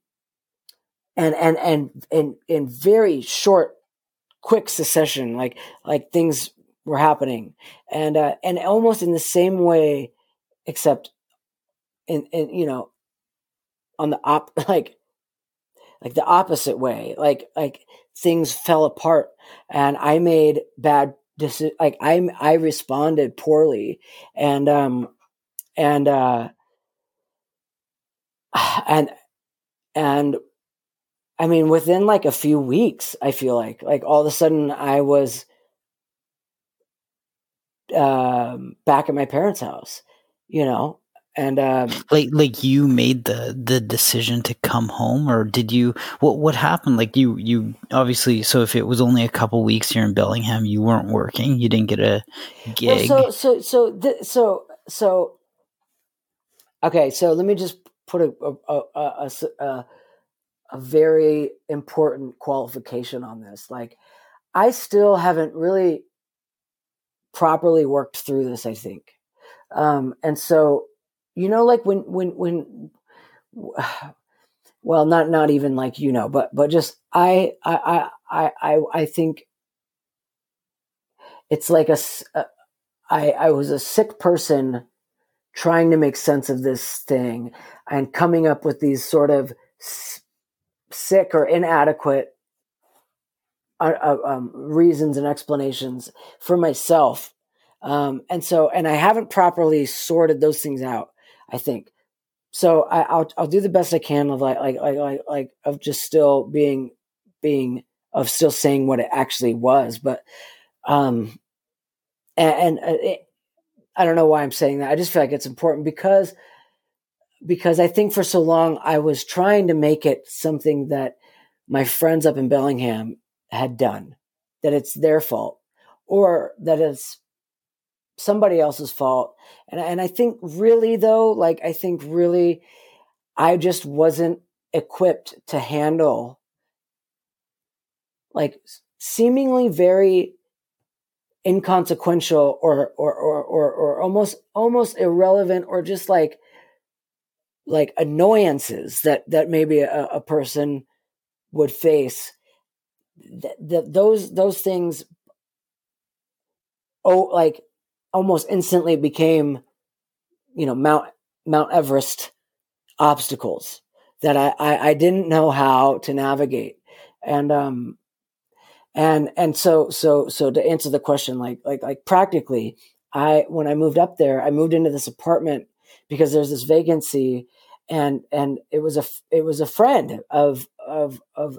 and and and in in very short, quick succession, like like things were happening, and uh, and almost in the same way, except in in you know, on the op like like the opposite way. Like like things fell apart, and I made bad decisions. Like I'm. I responded poorly, and um and uh and and I mean, within like a few weeks, I feel like like all of a sudden I was um, back at my parents' house, you know, and um, like like you made the the decision to come home, or did you? What what happened? Like you you obviously. So if it was only a couple weeks here in Bellingham, you weren't working. You didn't get a gig. Well, so so so th- so so. Okay, so let me just put a a, a, a a very important qualification on this. Like, I still haven't really properly worked through this. I think, um, and so you know, like when when when, well, not not even like you know, but but just I I I I I think it's like a, a I I was a sick person trying to make sense of this thing and coming up with these sort of sick or inadequate uh, uh, um, reasons and explanations for myself. Um, and so, and I haven't properly sorted those things out. I think so. I, will I'll do the best I can of like, like like like like of just still being being of still saying what it actually was, but um, and, and uh, it, I don't know why I'm saying that. I just feel like it's important because because I think for so long I was trying to make it something that my friends up in Bellingham had done, that it's their fault, or that it's somebody else's fault. And and I think really though, like I think really, I just wasn't equipped to handle like seemingly very inconsequential or or or or, or almost almost irrelevant or just like like annoyances that that maybe a, a person would face that those those things oh like almost instantly became you know mount mount everest obstacles that I, I i didn't know how to navigate. And um and and so so so to answer the question like like like practically i when i moved up there i moved into this apartment because there's this vacancy and and it was a it was a friend of of of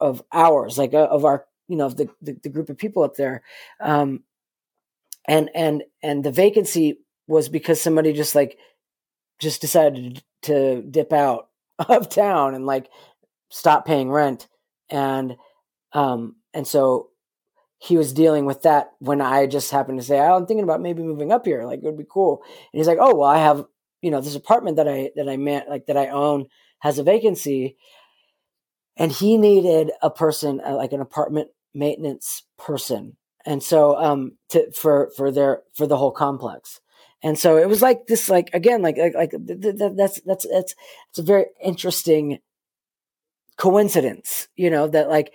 of ours like uh, of our you know of the, the, the group of people up there. Um and and and the vacancy was because somebody just like just decided to dip out of town and like stop paying rent and um and so he was dealing with that when I just happened to say, oh, I'm thinking about maybe moving up here. Like it would be cool. And he's like, Oh, well, I have you know this apartment that I that I man like that I own has a vacancy, and he needed a person uh, like an apartment maintenance person, and so um to for for their for the whole complex. And so it was like this, like again, like like, like th- th- that's that's that's it's a very interesting coincidence, you know, that like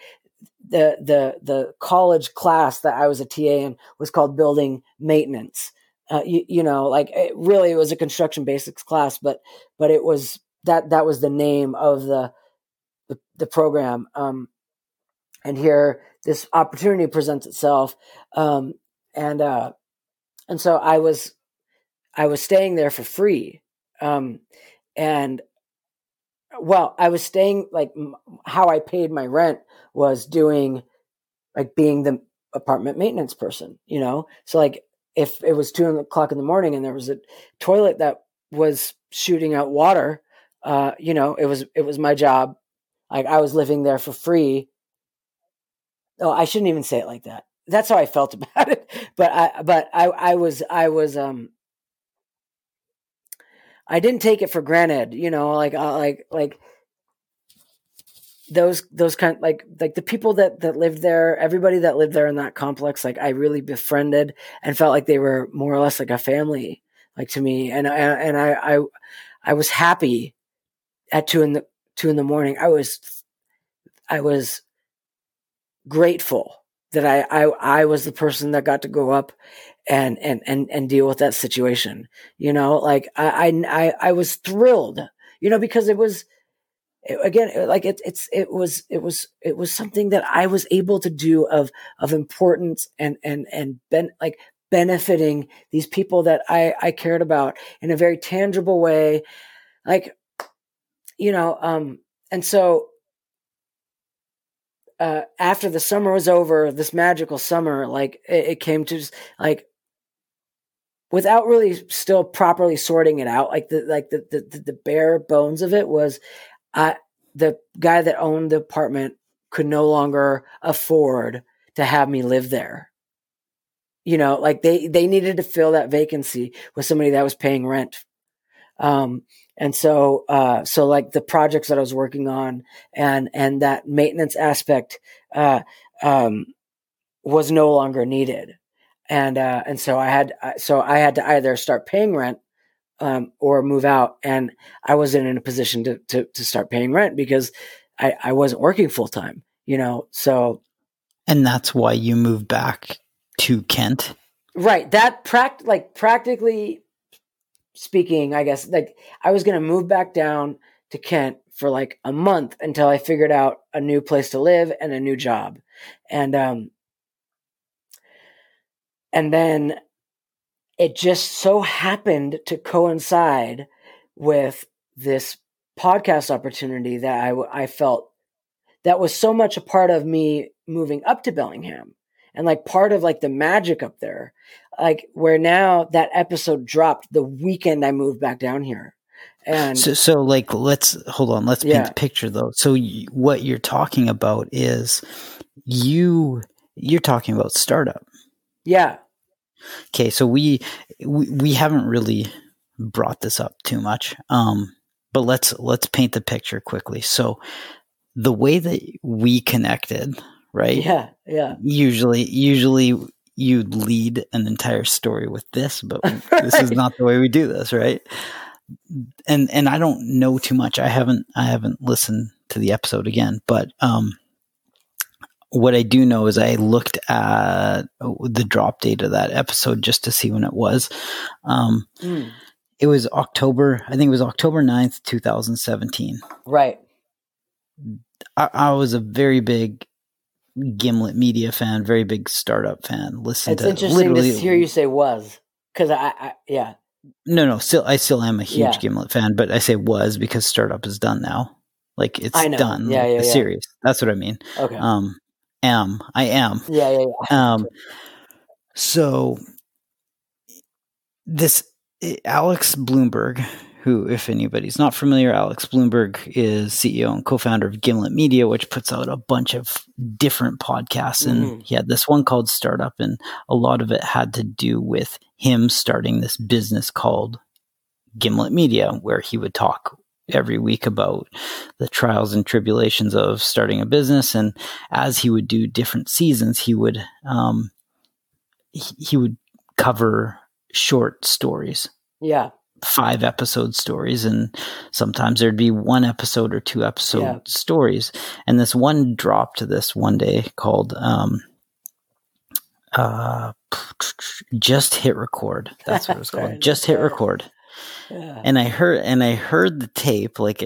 the the the college class that I was a TA in was called building maintenance, uh, you, you, know, like it really it was a construction basics class, but but it was that that was the name of the the, the program. Um, and here this opportunity presents itself, um, and uh, and so I was I was staying there for free, um, and well, I was staying like how I paid my rent was doing like being the apartment maintenance person, you know. So like if it was two o'clock in the morning and there was a toilet that was shooting out water, uh, you know, it was it was my job. Like I was living there for free. Oh, I shouldn't even say it like that. That's how I felt about it. But I but I I was I was um I didn't take it for granted, you know, like uh, like like those those kind like like the people that that lived there everybody that lived there in that complex like i really befriended and felt like they were more or less like a family like to me and I, and i i i was happy at two in the two in the morning i was i was grateful that i i i was the person that got to go up and and and and deal with that situation you know like i i i was thrilled you know because it was again, like it, it's, it was, it was, it was something that I was able to do of, of importance and, and, and ben, like benefiting these people that I, I cared about in a very tangible way. Like, you know, um, and so, uh, after the summer was over, this magical summer, like it, it came to just like, without really still properly sorting it out, like the, like the, the, the bare bones of it was I, the guy that owned the apartment could no longer afford to have me live there. You know, like they, they needed to fill that vacancy with somebody that was paying rent. Um, and so, uh, so like the projects that I was working on and, and that maintenance aspect, uh, um, was no longer needed. And, uh, and so I had, so I had to either start paying rent um, or move out. And I wasn't in a position to, to, to start paying rent because I, I wasn't working full time, you know? So. And that's why you moved back to Kent. Right. That pract like practically speaking, I guess, like I was going to move back down to Kent for like a month until I figured out a new place to live and a new job. And, um, and then it just so happened to coincide with this podcast opportunity that I, I felt that was so much a part of me moving up to Bellingham and like part of like the magic up there. Like where now that episode dropped the weekend I moved back down here. And so, so like, let's hold on. Let's paint the picture though. So you, what you're talking about is you, you're talking about startup. Yeah. Okay, so we, we we haven't really brought this up too much, um, but let's let's paint the picture quickly. So the way that we connected, right? Yeah, yeah. Usually, usually you lead an entire story with this, but right. this is not the way we do this, right? And and I don't know too much. I haven't I haven't listened to the episode again, but um, what I do know is I looked at the drop date of that episode just to see when it was. Um, mm. It was October, I think it was October 9th, 2017. Right. I, I was a very big Gimlet Media fan, very big startup fan. Listen it's to interesting to hear you say was because I, I, yeah. No, no, still, I still am a huge yeah. Gimlet fan, but I say was because startup is done now. Like it's done. Yeah, yeah, the yeah. series. That's what I mean. Okay. Um, am. I am. Yeah, yeah, yeah. Um, so this Alex Blumberg, who, if anybody's not familiar, Alex Blumberg is CEO and co-founder of Gimlet Media, which puts out a bunch of different podcasts. And mm-hmm. he had this one called Startup, and a lot of it had to do with him starting this business called Gimlet Media, where he would talk every week about the trials and tribulations of starting a business. And as he would do different seasons, he would um, he, he would cover short stories. Yeah. Five episode stories, and sometimes there'd be one episode or two episode yeah. stories. And this one dropped this one day called um, uh, Just Hit Record. That's what it was called. Just Hit Record. And I heard and I heard the tape like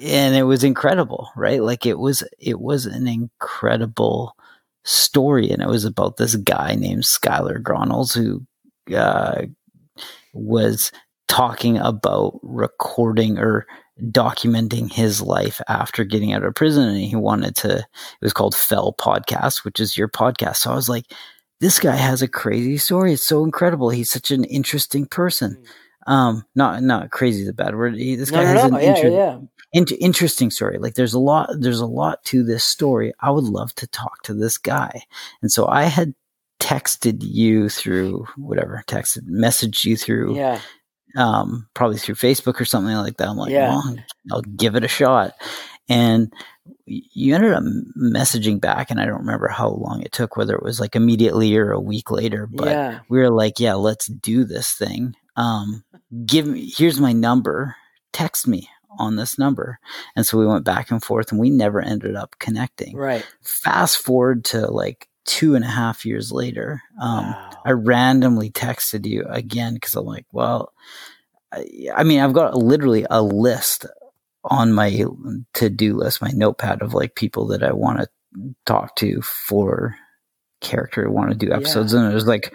and it was incredible, right? Like it was it was an incredible story and it was about this guy named Skylar Gronels who uh, was talking about recording or documenting his life after getting out of prison and he wanted to it was called fell podcast which is your podcast so i was like this guy has a crazy story it's so incredible he's such an interesting person mm. Um, not not crazy is a bad word. He, this guy no, has no, an yeah, inter- yeah. In- interesting story. Like there's a lot there's a lot to this story. I would love to talk to this guy. And so I had texted you through whatever, texted, messaged you through yeah. um, probably through Facebook or something like that. I'm like, yeah. well, I'll give it a shot. And you ended up messaging back, and I don't remember how long it took, whether it was like immediately or a week later, but yeah. we were like, yeah, let's do this thing um, give me, here's my number, text me on this number. And so we went back and forth and we never ended up connecting. Right. Fast forward to like two and a half years later, um, wow. I randomly texted you again because I'm like, well, I, I, mean, I've got literally a list on my to do list, my notepad of like people that I want to talk to for character, I want to do episodes, yeah. and there's like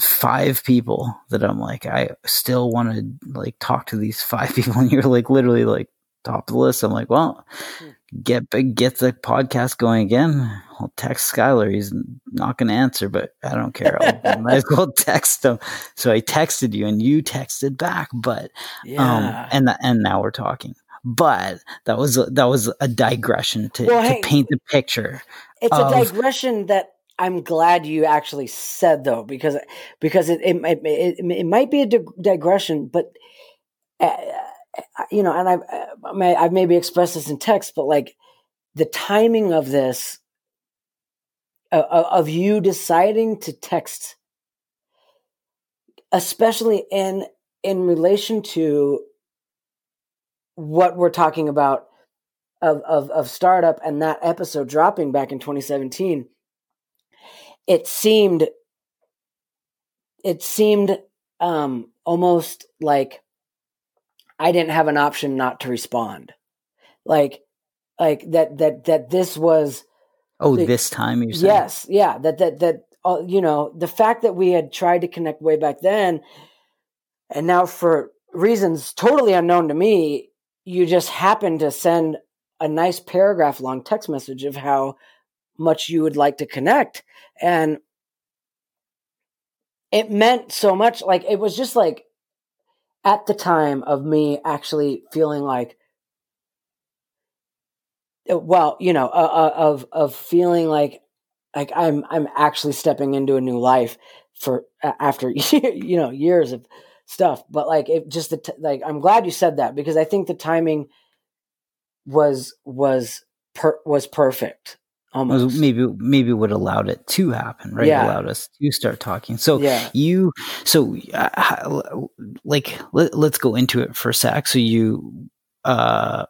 five people that I'm like, I still want to like talk to these five people, and you're like literally like top of the list. I'm like, well, hmm. Get get the podcast going again. I'll text Skylar. He's not going to answer, but I don't care. I might as well text him. So I texted you, and you texted back. But um, yeah. um, and th- and now we're talking. But that was a, that was a digression to, well, to hey, paint the picture. It's of, a digression that I'm glad you actually said though, because because it it, it, it, it might be a digression, but. Uh, you know, and I've I've maybe expressed this in text, but like the timing of this, uh, of you deciding to text, especially in in relation to what we're talking about of of of startup and that episode dropping back in 2017, it seemed it seemed um almost like I didn't have an option not to respond. Like, like that, that, that this was. Oh, the, this time you said? Yes. Yeah. That, that, that, uh, you know, the fact that we had tried to connect way back then and now for reasons totally unknown to me, you just happened to send a nice paragraph long text message of how much you would like to connect. And it meant so much. Like, it was just like, at the time of me actually feeling like uh, well you know uh, uh, of of feeling like like i'm i'm actually stepping into a new life for after you know years of stuff. But like it just the t- like i'm glad you said that because i think the timing was was per- was perfect Almost. maybe maybe what allowed it to happen right yeah. allowed us to start talking so yeah. you so uh, like let, us go into it for a sec so you uh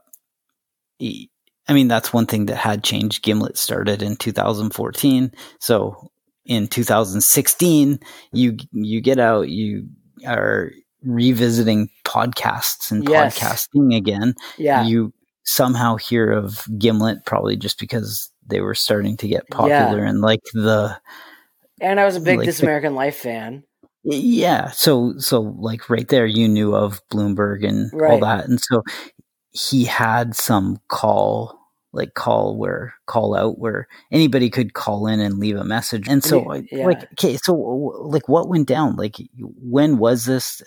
i mean that's one thing that had changed gimlet started in 2014 so in 2016 you you get out you are revisiting podcasts and yes. podcasting again yeah you somehow hear of gimlet probably just because they were starting to get popular yeah. and like the and I was a big like This American Life fan. Yeah, so so like right there, you knew of Blumberg and right. all that, and so he had some call like call where call out where anybody could call in and leave a message and so yeah. like okay so like what went down like when was this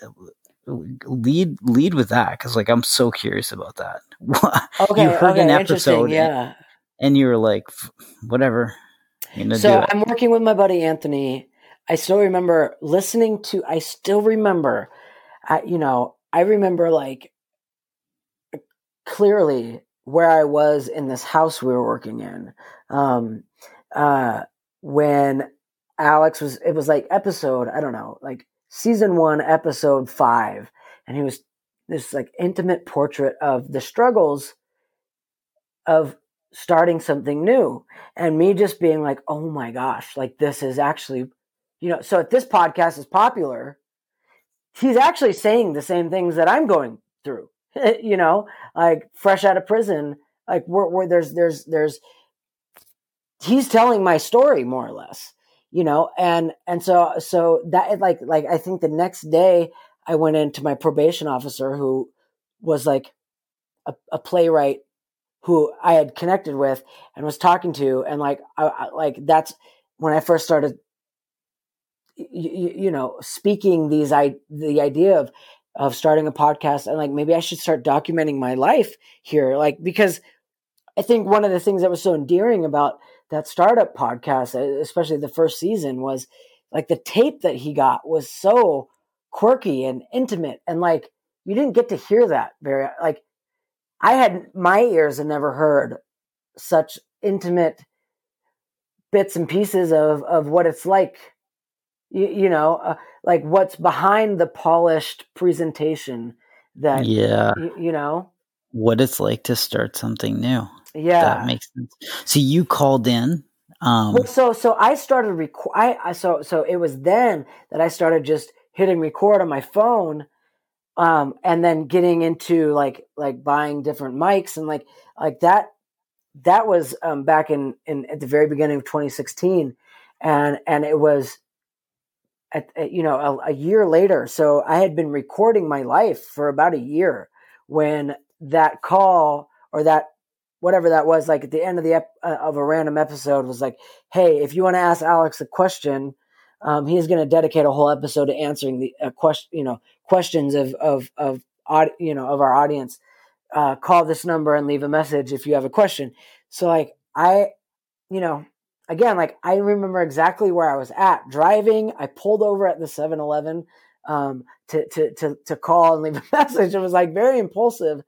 lead lead with that because like i'm so curious about that okay, you heard okay, an episode yeah and you were like, whatever. So I'm working with my buddy Anthony. I still remember listening to. I still remember, I, you know, I remember like clearly where I was in this house we were working in. Um, uh, when Alex was, it was like episode, I don't know, like season one, episode five, and he was this like intimate portrait of the struggles of starting something new and me just being like oh my gosh like this is actually you know so if this podcast is popular he's actually saying the same things that i'm going through you know like fresh out of prison like where, where there's there's there's he's telling my story more or less you know and and so so that like like i think the next day i went into my probation officer who was like a, a playwright who I had connected with and was talking to, and like, I, I, like that's when I first started, you, you know, speaking these I the idea of of starting a podcast and like maybe I should start documenting my life here, like because I think one of the things that was so endearing about that startup podcast, uh, especially the first season, was like the tape that he got was so quirky and intimate, and like you didn't get to hear that very like I had my ears had never heard such intimate bits and pieces of of what it's like you, you know uh, like what's behind the polished presentation that yeah. you, you, know? What it's like to start something new. Yeah. that makes sense. So you called in um well, so so i started record I, I so so it was then that i started just hitting record on my phone um, and then getting into like like buying different mics and like like that that was um, back in, in at the very beginning of 2016 and and it was at, at you know a, a, year later so i had been recording my life for about a year when that call or that whatever that was like at the end of the ep- uh, of a random episode was like hey if you want to ask alex a question um, he's going to dedicate a whole episode to answering the uh, question you know questions of of of you know of our audience uh, call this number and leave a message if you have a question so like i you know again, like I remember exactly where I was at driving. I pulled over at the 7 Eleven um, to, to, to, to call and leave a message. It was like very impulsive.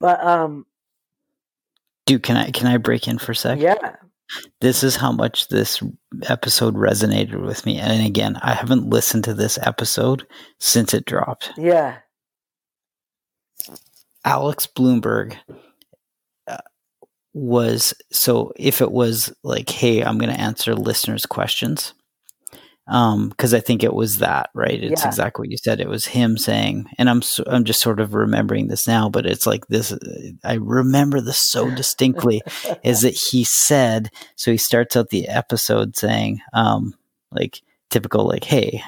But, um, dude, can I, can I break in for a sec? Yeah. This is how much this episode resonated with me. And again, I haven't listened to this episode since it dropped. Yeah. Alex Blumberg uh, was so if it was like, hey, I'm going to answer listeners' questions, um, because I think it was that, right? It's yeah. exactly what you said. It was him saying, and I'm I'm just sort of remembering this now, but it's like this. I remember this so distinctly. is that he said? So he starts out the episode saying, um, like typical, like, hey,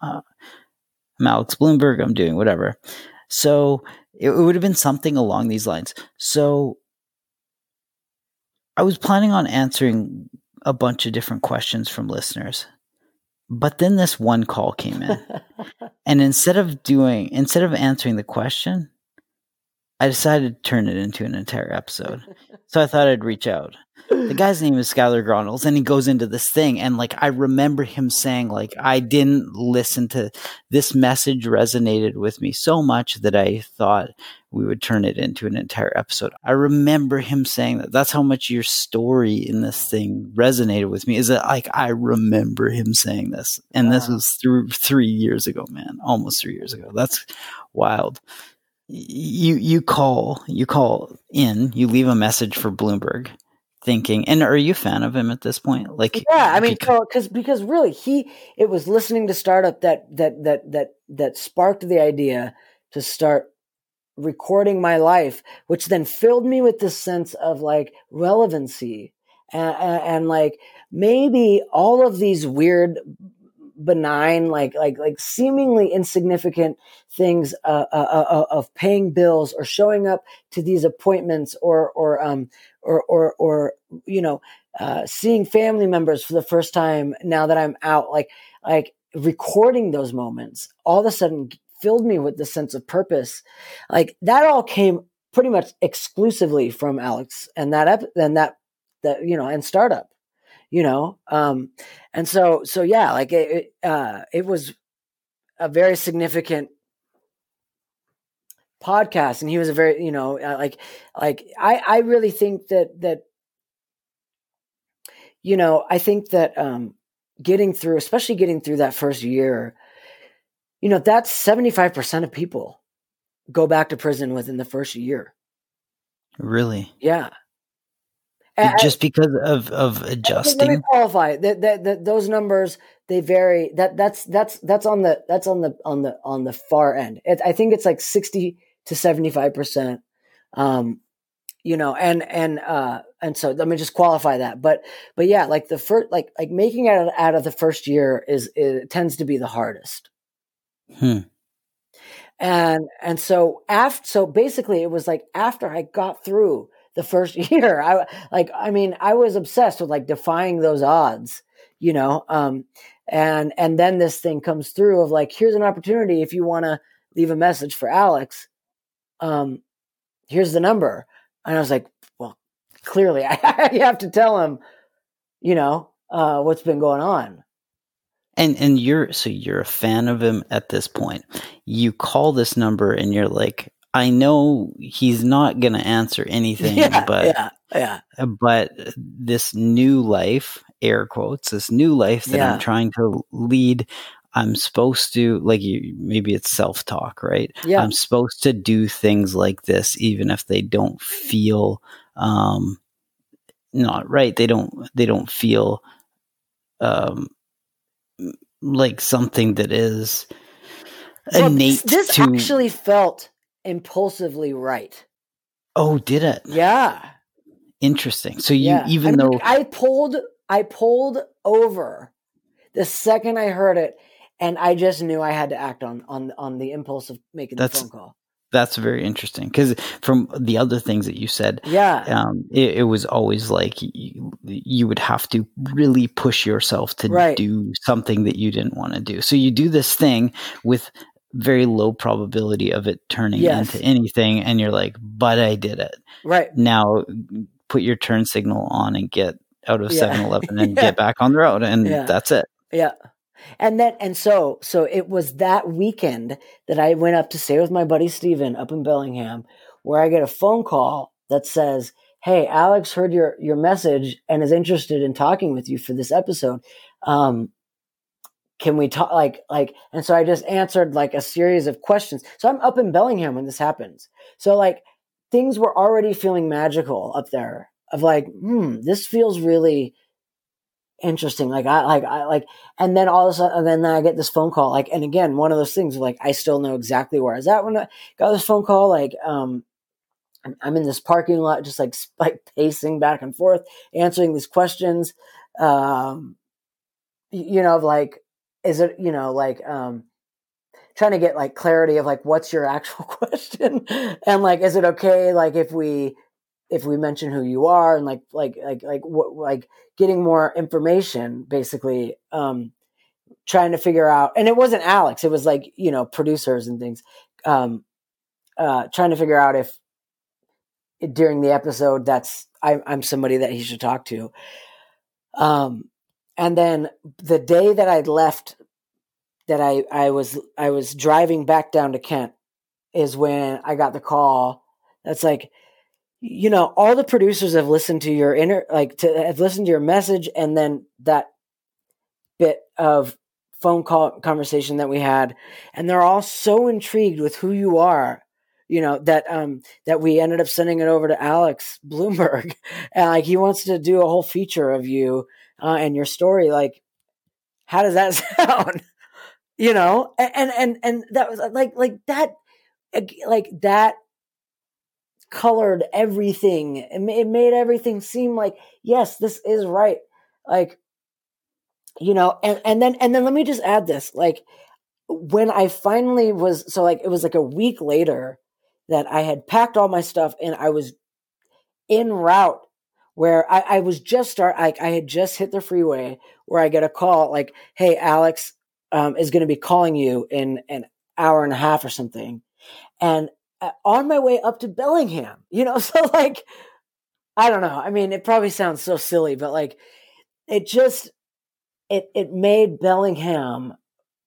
uh, I'm Alex Blumberg I'm doing whatever. So it, it would have been something along these lines. So I was planning on answering a bunch of different questions from listeners. But then this one call came in. and instead of doing instead of answering the question, I decided to turn it into an entire episode. so I thought I'd reach out the guy's name is Skylar Gronels, and he goes into this thing, and like I remember him saying, like I didn't listen to this message resonated with me so much that I thought we would turn it into an entire episode. I remember him saying that. That's how much your story in this thing resonated with me. Is that like I remember him saying this, and wow. this was through three years ago, man, almost three years ago. That's wild you you call you call in you leave a message for Blumberg thinking and are you a fan of him at this point? Like yeah i mean because because really he it was listening to startup that that that that that sparked the idea to start recording my life which then filled me with this sense of like relevancy and, and, and like maybe all of these weird benign, like like like seemingly insignificant things uh, uh, uh, uh, of paying bills or showing up to these appointments or or um or or or you know uh, seeing family members for the first time now that I'm out, like like recording those moments, all of a sudden filled me with the sense of purpose. Like that all came pretty much exclusively from Alex and that ep- and that that you know and startup you know um and so so yeah like it it, uh it was a very significant podcast and he was a very you know uh, like like i i really think that that you know i think that um getting through especially getting through that first year you know that's 75% of people go back to prison within the first year. Really? Yeah just because of of adjusting. Let me qualify that, that, that those numbers they vary. That that's that's that's on the that's on the on the on the far end. It, I think it's like sixty to seventy five percent. Um, you know, and and uh, and so let me just qualify that. But but yeah, like the first like like making it out, out of the first year is it tends to be the hardest. Hmm. And and so after so basically it was like after I got through the first year. I like, I mean, I was obsessed with like defying those odds, you know. Um, and and then this thing comes through of like, here's an opportunity if you want to leave a message for Alex. Um, here's the number, and I was like, well, clearly I, have to tell him, you know, uh, what's been going on. And and you're so you're a fan of him at this point. You call this number and you're like, I know he's not going to answer anything, yeah, but yeah, yeah. But this new life, air quotes, this new life that yeah. I'm trying to lead, I'm supposed to like you. Maybe it's self talk, right? Yeah. I'm supposed to do things like this, even if they don't feel um, not right. They don't. They don't feel um, like something that is Well, innate this to. actually felt impulsively right. oh, did it? Yeah. Interesting. So you, yeah. even I mean, though I pulled, I pulled over the second I heard it, and I just knew I had to act on on on the impulse of making the phone call. that's very interesting, because from the other things that you said, Yeah. um, it, it was always like you, you would have to really push yourself to Right. do something that you didn't want to do. So you do this thing with very low probability of it turning Yes. into anything, and you're like, "But I did it." Right. Now, put your turn signal on and get out of Yeah. 7-Eleven and Yeah. get back on the road, and Yeah. that's it. Yeah. And then and so so it was that weekend that I went up to stay with my buddy Steven up in Bellingham where I get a phone call that says, "Hey, Alex heard your your message and is interested in talking with you for this episode. Um can we talk like like and so I just answered like a series of questions. So I'm up in Bellingham when this happens. So like things were already feeling magical up there of like, hmm, this feels really interesting. Like I like I like and then all of a sudden and then I get this phone call. Like and again, one of those things like I still know exactly where I was at when I got this phone call. Like um I'm, in this parking lot just like like pacing back and forth, answering these questions. Um you know, of like is it, you know, like um trying to get like clarity of like what's your actual question? And like is it okay like if we if we mention who you are and like like like like what like getting more information basically um trying to figure out and it wasn't alex it was like you know producers and things um uh trying to figure out if during the episode that's I, i'm somebody that he should talk to. Um and then the day that i'd left that i i was i was driving back down to kent is when i got the call. That's like you know all the producers have listened to your inner like to have listened to your message and then that bit of phone call conversation that we had. And they're all so intrigued with who you are you know that um that we ended up sending it over to alex Blumberg. And like he wants to do a whole feature of you uh, and your story like how does that sound you know and and and, that was like like that like that colored everything. It, made everything seem like yes, this is right. Like you know, and and then and then let me just add this. Like when I finally was so like it was like a week later that I had packed all my stuff and I was en route where I, I was just start like I had just hit the freeway where I get a call like, "Hey, Alex um, is going to be calling you in an hour and a half or something," and uh, on my way up to Bellingham, you know, so like, I don't know. I mean, it probably sounds so silly, but like, it just it it made Bellingham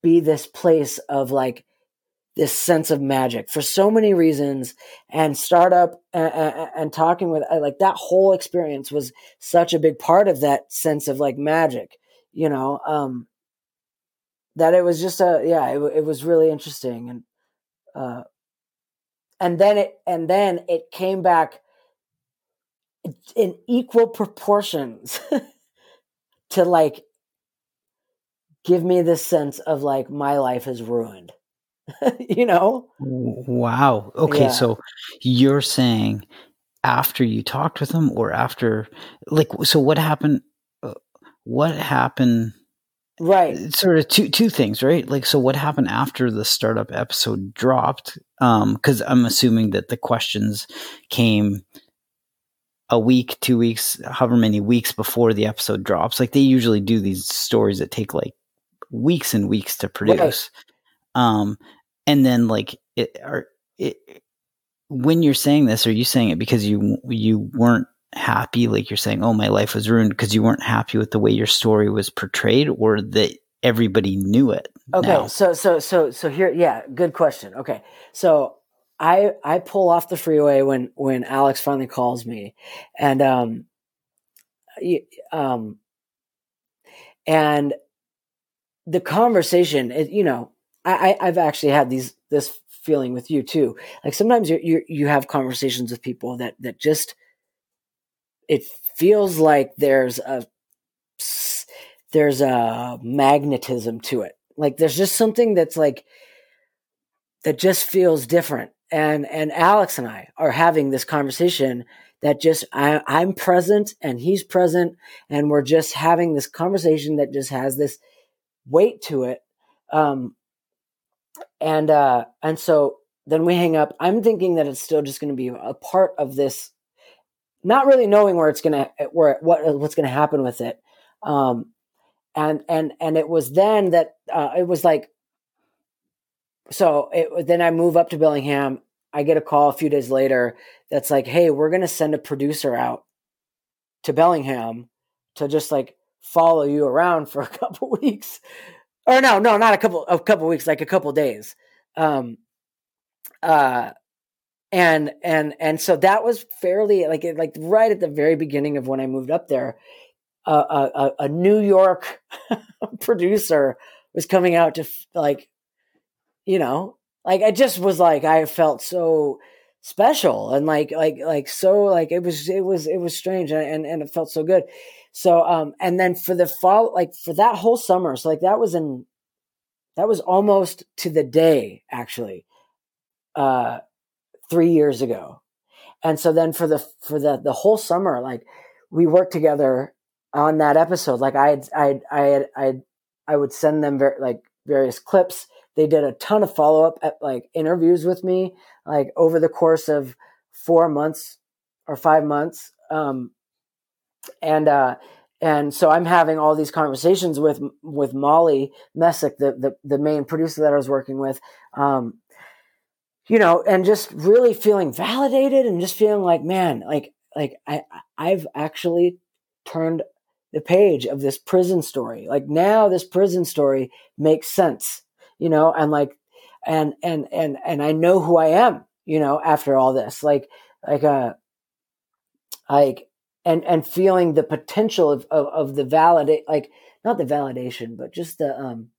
be this place of like this sense of magic for so many reasons. And startup and, and, and talking with uh, like that whole experience was such a big part of that sense of like magic you know um that it was just a yeah it, it was really interesting. And uh and then it and then it came back in equal proportions to like give me this sense of like my life is ruined you know Wow. Okay, Yeah. so you're saying after you talked with them or after like so what happened uh, what happened right sort of two two things, right? Like so what happened after the startup episode dropped? Um cuz I'm assuming that the questions came a week, 2 weeks, however many weeks before the episode drops. Like they usually do these stories that take like weeks and weeks to produce. Um and then like it are it when you're saying this, are you saying it because you you weren't happy, like you're saying, "Oh, my life was ruined," because you weren't happy with the way your story was portrayed, or that everybody knew it? Okay, now? so so so so here, yeah, good question. Okay, so I I pull off the freeway when when Alex finally calls me, and um, um, and the conversation, it, you know, I, I I've actually had these this feeling with you too. Like sometimes you you you have conversations with people that that just it feels like there's a there's a magnetism to it. Like there's just something that's like that just feels different. And and Alex and I are having this conversation that just I, I'm present and he's present, and we're just having this conversation that just has this weight to it. Um, and uh, and so then we hang up. I'm thinking that it's still just going to be a part of this, not really knowing where it's going to where what what's going to happen with it. Um, and and and it was then that uh, it was like so it, then I move up to Bellingham. I get a call a few days later that's like, "Hey, we're going to send a producer out to Bellingham to just like follow you around for a couple weeks." Or no, no, not a couple a couple weeks, like a couple days. Um uh and and and so that was fairly like like right at the very beginning of when I moved up there a, a, a New York producer was coming out to like, you know, like I just was like I felt so special and like like like so like it was it was it was strange and and, and it felt so good. So um and then for the fall like for that whole summer, so like that was in that was almost to the day actually, uh, three years ago. And so then for the for the the whole summer, like we worked together on that episode. Like I had, I I had, I I would send them ver- like various clips. They did a ton of follow up at like interviews with me, like over the course of four months or five months. Um, and uh, and so I'm having all these conversations with with Molly Messick, the the, the main producer that I was working with. Um, you know, and just really feeling validated and just feeling like, man, like like I I've actually turned the page of this prison story. Like now this prison story makes sense, you know, and like, and, and, and, and I know who I am, you know, after all this, like, like, uh, like, and, and feeling the potential of, of, of the validate, like, not the validation, but just the, um,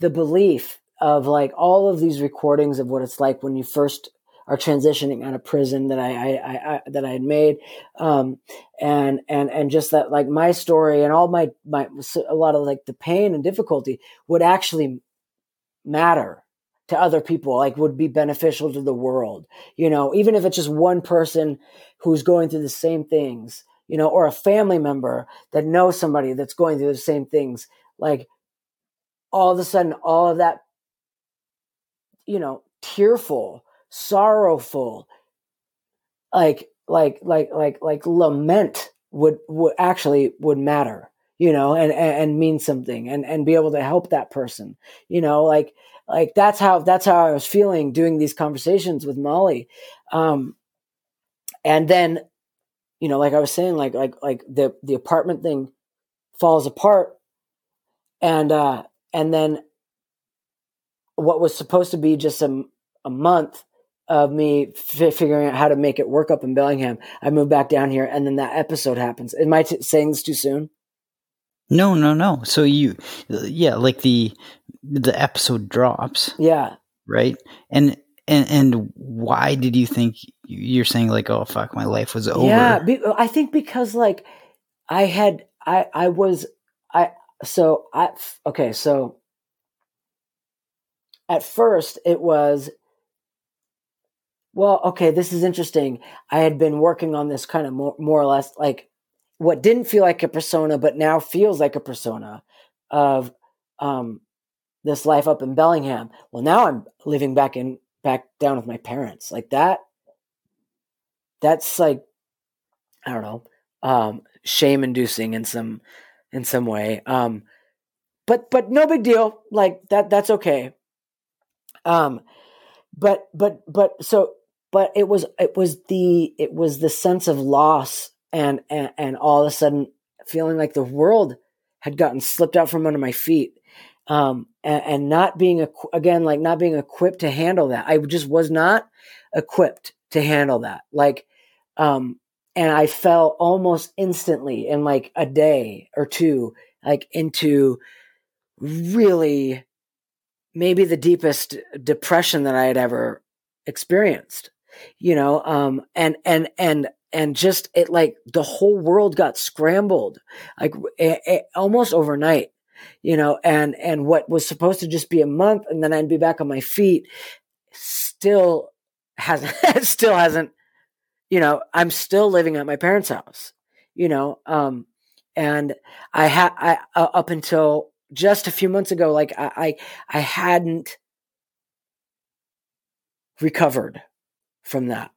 the belief of like all of these recordings of what it's like when you first are transitioning out of prison that I, I, I, that I had made, um, and and and just that like my story and all my my a lot of like the pain and difficulty would actually matter to other people, like would be beneficial to the world, you know, even if it's just one person who's going through the same things, you know, or a family member that knows somebody that's going through the same things, like all of a sudden, all of that, you know, tearful sorrowful, like like like like like lament would would actually would matter you know and, and and mean something and and be able to help that person you know? Like like that's how that's how i was feeling doing these conversations with molly um and then you know like i was saying like like like the the apartment thing falls apart and uh and then what was supposed to be just a, a month of me f- figuring out how to make it work up in Bellingham. I moved back down here, and then that episode happens. Am I t- saying this too soon? No, no, no. So you, yeah, like the the episode drops. Yeah. Right. And and and why did you think you're saying like, oh fuck, my life was over? Yeah, be, I think because like I had I I was I so I okay so at first it was well, okay, this is interesting. I had been working on this kind of more, more or less like what didn't feel like a persona, but now feels like a persona of um, this life up in Bellingham. Well, now I'm living back in back down with my parents. Like that. That's like I don't know, um, shame inducing in some in some way. Um, but but no big deal. Like that that's okay. Um, but but but so but it was it was the it was the sense of loss and and, and all of a sudden feeling like the world had gotten slipped out from under my feet. Um, and, and, not being again like not being equipped to handle that. I just was not equipped to handle that. Like um, and i fell almost instantly in like a day or two like into really maybe the deepest depression that i had ever experienced you know um and and and and just it like the whole world got scrambled like it, it, almost overnight you know, and, and what was supposed to just be a month and then I'd be back on my feet still hasn't, still hasn't, you know, I'm still living at my parents' house, you know, um, and I had, I, uh, up until just a few months ago, like I, I, I hadn't recovered from that.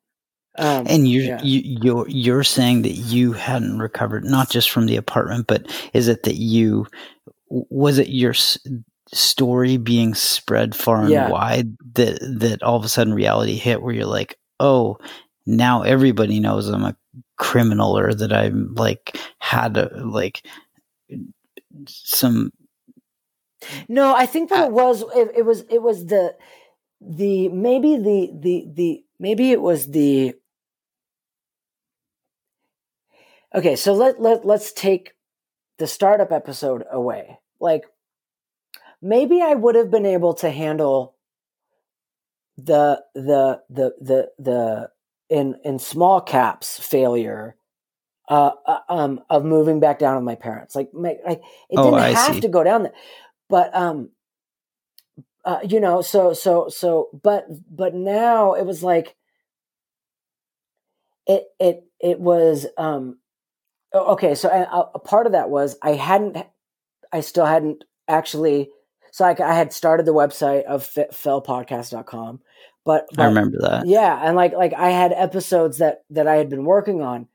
Um, and you're yeah. you, you're you're saying that you hadn't recovered not just from the apartment, but is it that you was it your s- story being spread far and yeah. wide that that all of a sudden reality hit where you're like, oh, now everybody knows I'm a criminal or that I'm like had a like some. No, I think what uh, it was it, it was it was the the maybe the the the maybe it was the okay so let, let let's take the startup episode away. Like maybe i would have been able to handle the the the the the in in small caps failure uh, uh um of moving back down with my parents. Like my, like it oh, didn't oh, have see. to go down there. But um uh, you know so so so but but now it was like it it it was um okay so a, a part of that was i hadn't i still hadn't actually so I, I had started the website of fellpodcast.com but, but i remember that. Yeah and like like i had episodes that that i had been working on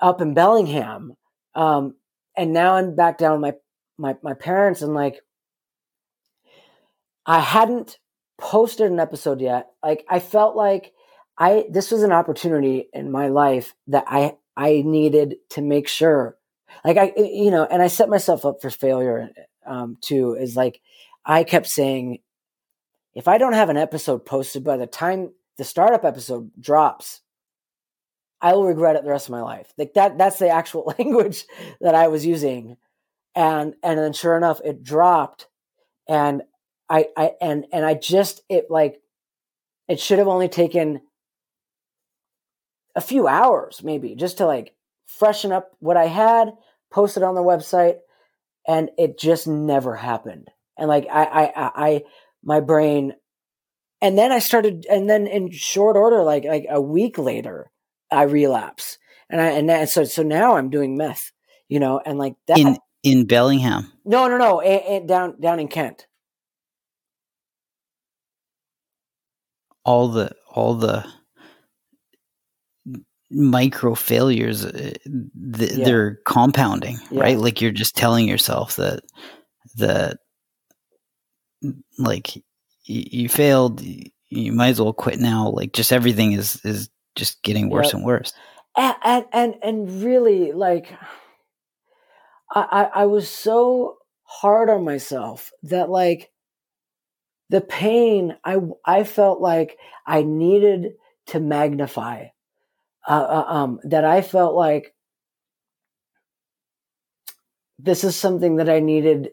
up in bellingham um and now i'm back down with my my my parents and like i hadn't posted an episode yet. Like i felt like I this was an opportunity in my life that I I needed to make sure, like I you know, and I set myself up for failure um, too. Is like I kept saying, if I don't have an episode posted by the time the startup episode drops, I will regret it the rest of my life. Like that that's the actual language that I was using, and and then sure enough, it dropped, and I I and and I just it like it should have only taken a few hours maybe just to like freshen up what I had, post it on the website, and it just never happened. And like I, I, I, my brain, and then I started, and then in short order, like like a week later, I relapse, and I and then, so so now I'm doing meth, you know, and like that in in Bellingham. No, no, no, down down in Kent. All the all the micro failures uh, th- yeah. they're compounding yeah. right like you're just telling yourself that that like y- you failed you might as well quit now like just everything is is just getting worse yep. and worse and, and and and really like I, I was so hard on myself that like the pain I I felt like I needed to magnify uh, uh, um, that I felt like this is something that I needed.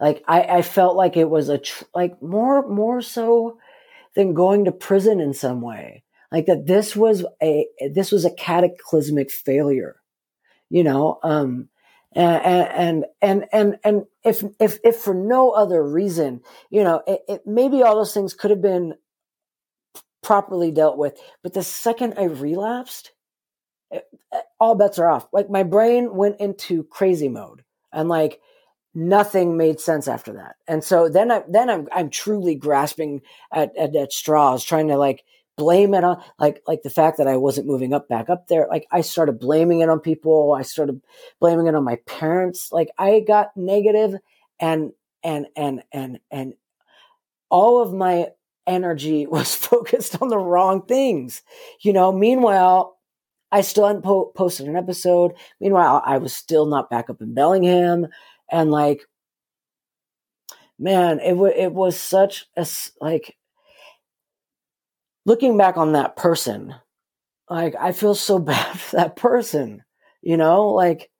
Like I, I felt like it was a tr- like more more so than going to prison in some way. Like that this was a this was a cataclysmic failure, you know. Um, and and and and and if if if for no other reason, you know, it, it maybe all those things could have been properly dealt with. But the second I relapsed, it, all bets are off. Like my brain went into crazy mode and like nothing made sense after that. And so then I then I'm I'm truly grasping at, at, at straws, trying to like blame it on like like the fact that I wasn't moving up back up there. Like I started blaming it on people. I started blaming it on my parents. Like I got negative and and and and and all of my energy was focused on the wrong things. You know, meanwhile, I still hadn't po- posted an episode. Meanwhile, I was still not back up in Bellingham. And like, man, it, w- it was such a, like, looking back on that person, like, I feel so bad for that person, you know, like,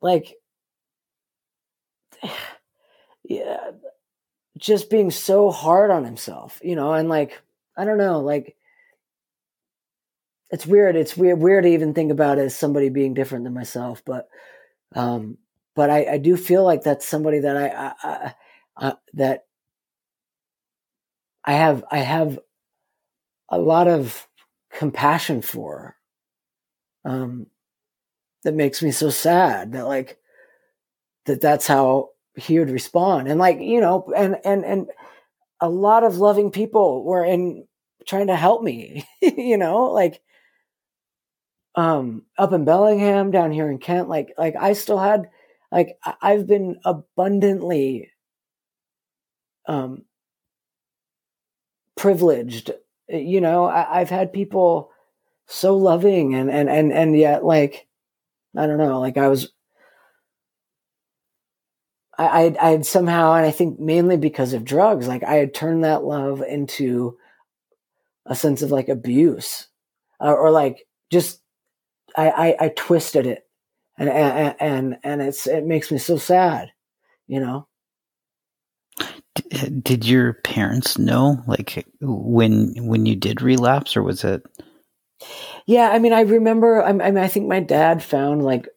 like, yeah, just being so hard on himself, you know, and like, I don't know, like, it's weird. It's weird, weird to even think about as somebody being different than myself, but, um, but I, I do feel like that's somebody that I, I, I uh, that I have I have a lot of compassion for. Um, that makes me so sad that like that that's how he would respond. And like you know and and and a lot of loving people were in trying to help me you know like um up in bellingham down here in kent like like i still had like i've been abundantly um privileged you know I, i've had people so loving and and and and yet like i don't know like i was I, I had somehow, and I think mainly because of drugs, like I had turned that love into a sense of like abuse, uh, or like just I, I, I twisted it, and and and and it's it makes me so sad, you know. Did your parents know, like when when you did relapse, or was it? Yeah, I mean, I remember. I, I mean, I think my dad found like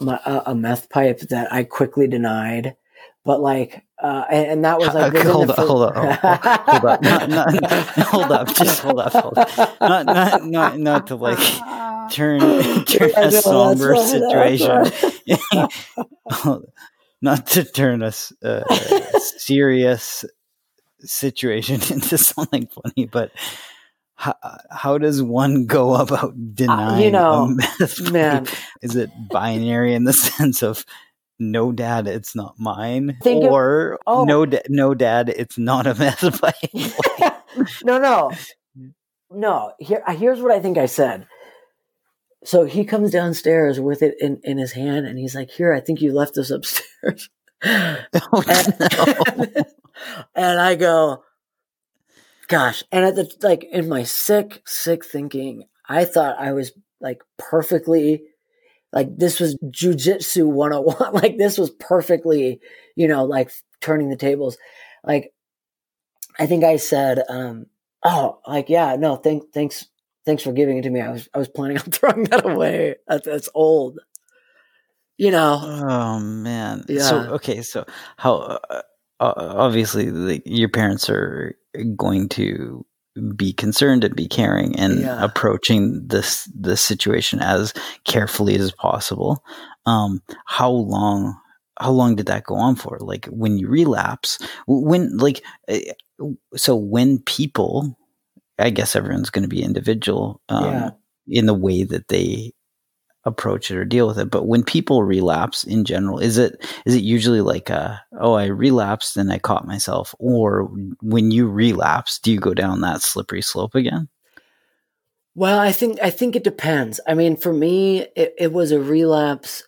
my, uh, a meth pipe that I quickly denied. But like, uh, and, and, that was like, hold, up, hold up, hold up, not, not, not, hold up, just hold up, hold up, not, not, not, not to like turn turn a somber situation, not to turn a, a serious situation into something funny, but how, how does one go about denying uh, you know, man. Is it binary in the sense of no dad, it's not mine, Think or of, oh. no, da- no dad, it's not a meth pipe? no, no, no. Here, here's what I think I said. So he comes downstairs with it in, in his hand, and he's like, "Here, I think you left this upstairs." oh, and, no. and I go, gosh. And at the, like, in my sick, sick thinking, I thought I was like perfectly, like, this was jujitsu 101. like, this was perfectly, you know, like turning the tables. Like, I think I said, um, oh, like, yeah, no, thank, thanks, thanks for giving it to me. I was, I was planning on throwing that away. That's, that's old. You know. Oh man. Yeah. So okay. So how? Uh, obviously, like, your parents are going to be concerned and be caring and yeah. approaching this this situation as carefully as possible. Um, how long how long did that go on for? Like when you relapse, when like eh, so when people, I guess everyone's going to be individual um, yeah. in the way that they approach it or deal with it. But when people relapse in general, is it is it usually like a, oh I relapsed and I caught myself, or when you relapse, do you go down that slippery slope again? Well, I think I think it depends. I mean, for me, it, it was a relapse,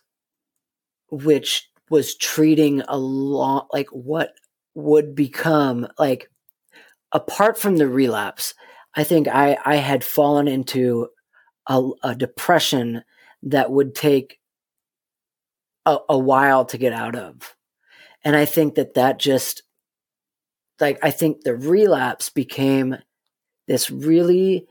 which was treating a lot like what would become like apart from the relapse. I think I I had fallen into a, a depression that would take a, a while to get out of. And I think that that just, like, I think the relapse became this really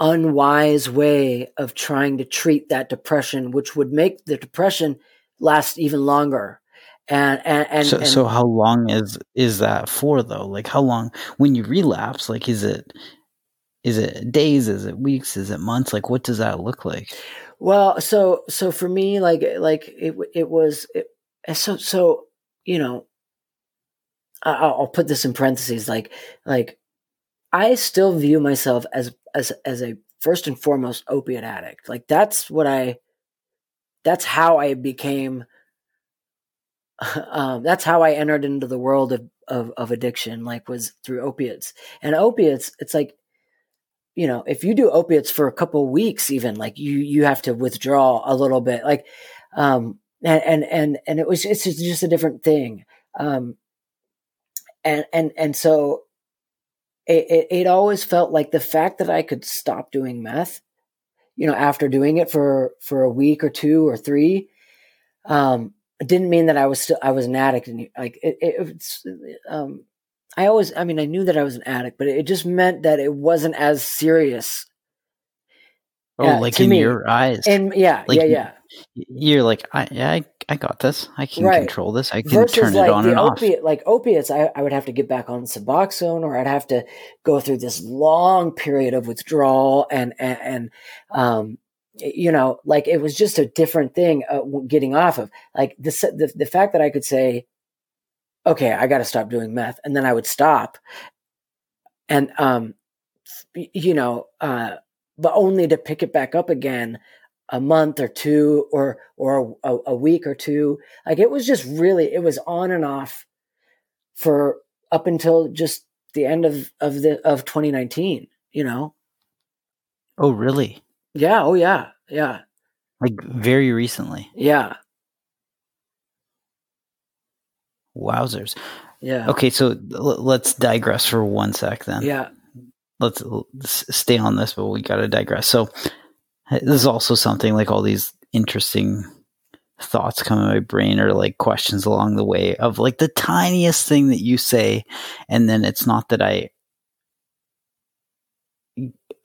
unwise way of trying to treat that depression, which would make the depression last even longer. And, and, and, so, and so how long is, is that for though? Like how long, when you relapse, like, is it, is it days? Is it weeks? Is it months? Like, what does that look like? Well, so so for me, like like it it was it, so so you know. I'll, I'll put this in parentheses, like like I still view myself as as as a first and foremost opiate addict. Like that's what I. That's how I became. Um, that's how I entered into the world of, of of addiction. Like was through opiates and opiates. It's like you know, if you do opiates for a couple weeks, even like you, you have to withdraw a little bit, like, um, and, and, and, and it was, it's just a different thing. Um, and, and, and so it, it, it always felt like the fact that I could stop doing meth, you know, after doing it for, for a week or two or three, um, didn't mean that I was still, I was an addict and like it, it it's, um, I always, I mean, I knew that I was an addict, but it just meant that it wasn't as serious. Oh, uh, like in me. your eyes. And yeah, like, yeah, yeah. You're like, I, I, I got this. I can Right. control this. I can Versus turn it like on the and off. like opiates, I, I would have to get back on Suboxone, or I'd have to go through this long period of withdrawal, and and, and um, you know, like it was just a different thing uh, getting off of. Like the the the fact that I could say, okay, I got to stop doing meth, and then I would stop, and um, you know, uh, but only to pick it back up again a month or two or or a, a week or two. Like it was just really it was on and off for up until just the end of of the of 2019 you know? Oh, really? yeah oh yeah yeah. Like very recently? yeah Wowzers. yeah Okay, so l- let's digress for one sec then. yeah let's, let's stay on this, but we got to digress. So this is also something like all these interesting thoughts come in my brain or like questions along the way of like the tiniest thing that you say, and then it's not that I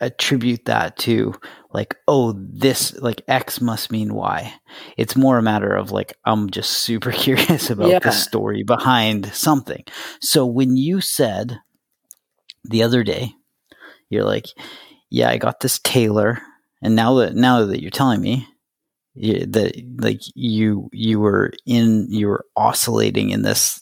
attribute that to like oh this like x must mean y it's more a matter of like i'm just super curious about Yeah. the story behind something so when you said the other day you're like yeah i got this Taylor and now that now that you're telling me that like you you were in you were oscillating in this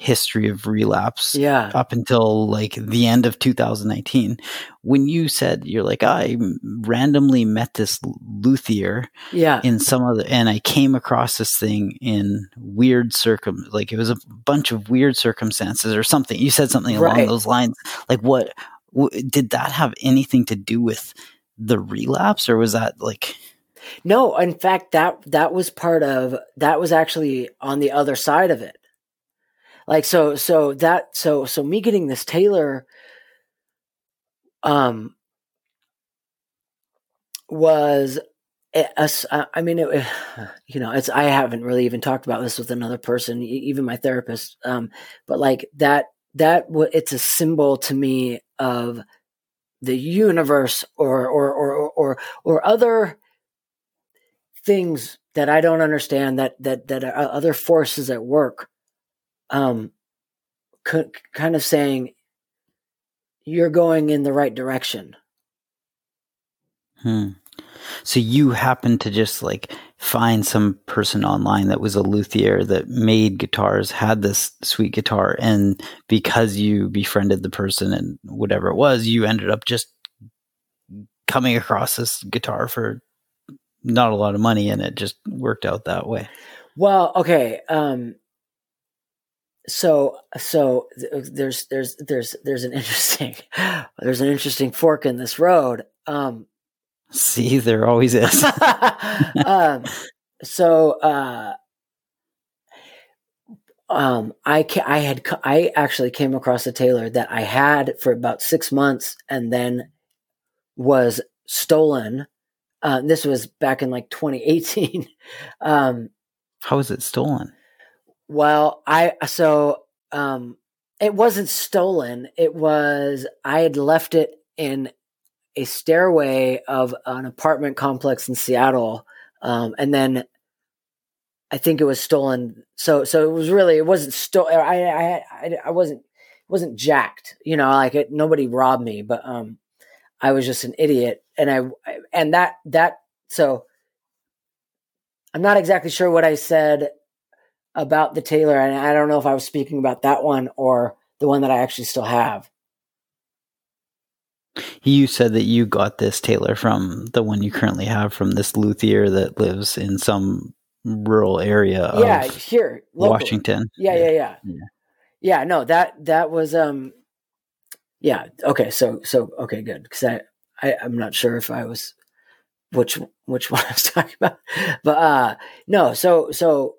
history of relapse yeah. up until like the end of 2019 when you said you're like i randomly met this luthier yeah. in some other and i came across this thing in weird circum like it was a bunch of weird circumstances or something you said something along Right. those lines. Like what w- did that have anything to do with the relapse or was that like no in fact that that was part of that was actually on the other side of it like so so that so so me getting this Taylor um was uh, I mean, it, you know, it's I haven't really even talked about this with another person, even my therapist. Um, but like that, that it's a symbol to me of the universe or or or or or, or other things that I don't understand that that that are other forces at work. Um, c- kind of saying you're going in the right direction. hmm. so you happened to just like find some person online that was a luthier that made guitars had this sweet guitar and because you befriended the person and whatever it was you ended up just coming across this guitar for not a lot of money and it just worked out that way Well, okay. Um, so so th- there's there's there's there's an interesting there's an interesting fork in this road. Um, see there always is um, so uh, um, I ca- I had co- I actually came across a Taylor that I had for about six months and then was stolen. Uh, this was back in like 2018. um, was it stolen Well, I so um it wasn't stolen. It was I had left it in a stairway of an apartment complex in Seattle. Um and then I think it was stolen. So so it was really it wasn't stolen. I, I I I wasn't wasn't jacked. You know, like it, nobody robbed me, but um I was just an idiot and I and that that so I'm not exactly sure what I said about the Taylor, and I don't know if I was speaking about that one or the one that I actually still have. You said that you got this Taylor from the one you currently have from this luthier that lives in some rural area of yeah, here. Washington. Yeah, yeah, yeah, Yeah. yeah. No, that that was um, yeah. Okay, so so okay, good because I, I I'm not sure if I was which which one I was talking about, but uh, no. So so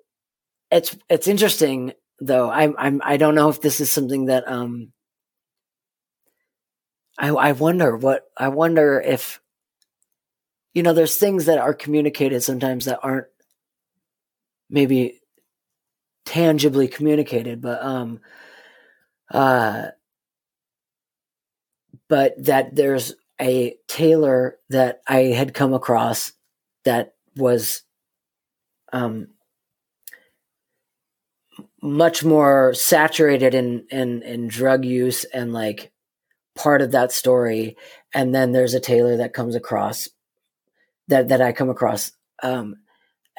it's it's interesting though. I'm I'm I don't know if this is something that um. I I wonder what I wonder if you know there's things that are communicated sometimes that aren't maybe tangibly communicated but um uh but that there's a Taylor that I had come across that was um, much more saturated in, in in drug use and like part of that story. And then there's a taylor that comes across that that i come across um,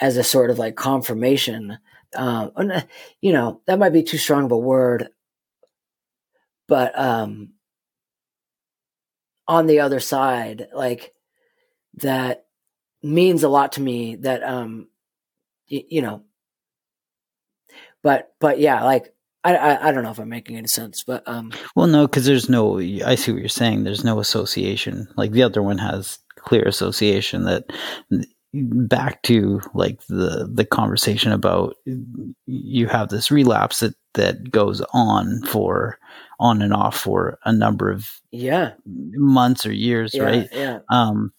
as a sort of like confirmation. Um, you know that might be too strong of a word but um on the other side like that means a lot to me that um y- you know but but yeah like I, I, I don't know if I'm making any sense, but um. Well, no, because there's no. I see what you're saying. There's no association. Like the other one has clear association that back to like the the conversation about you have this relapse that that goes on for on and off for a number of yeah months or years, yeah, right? Yeah. Um,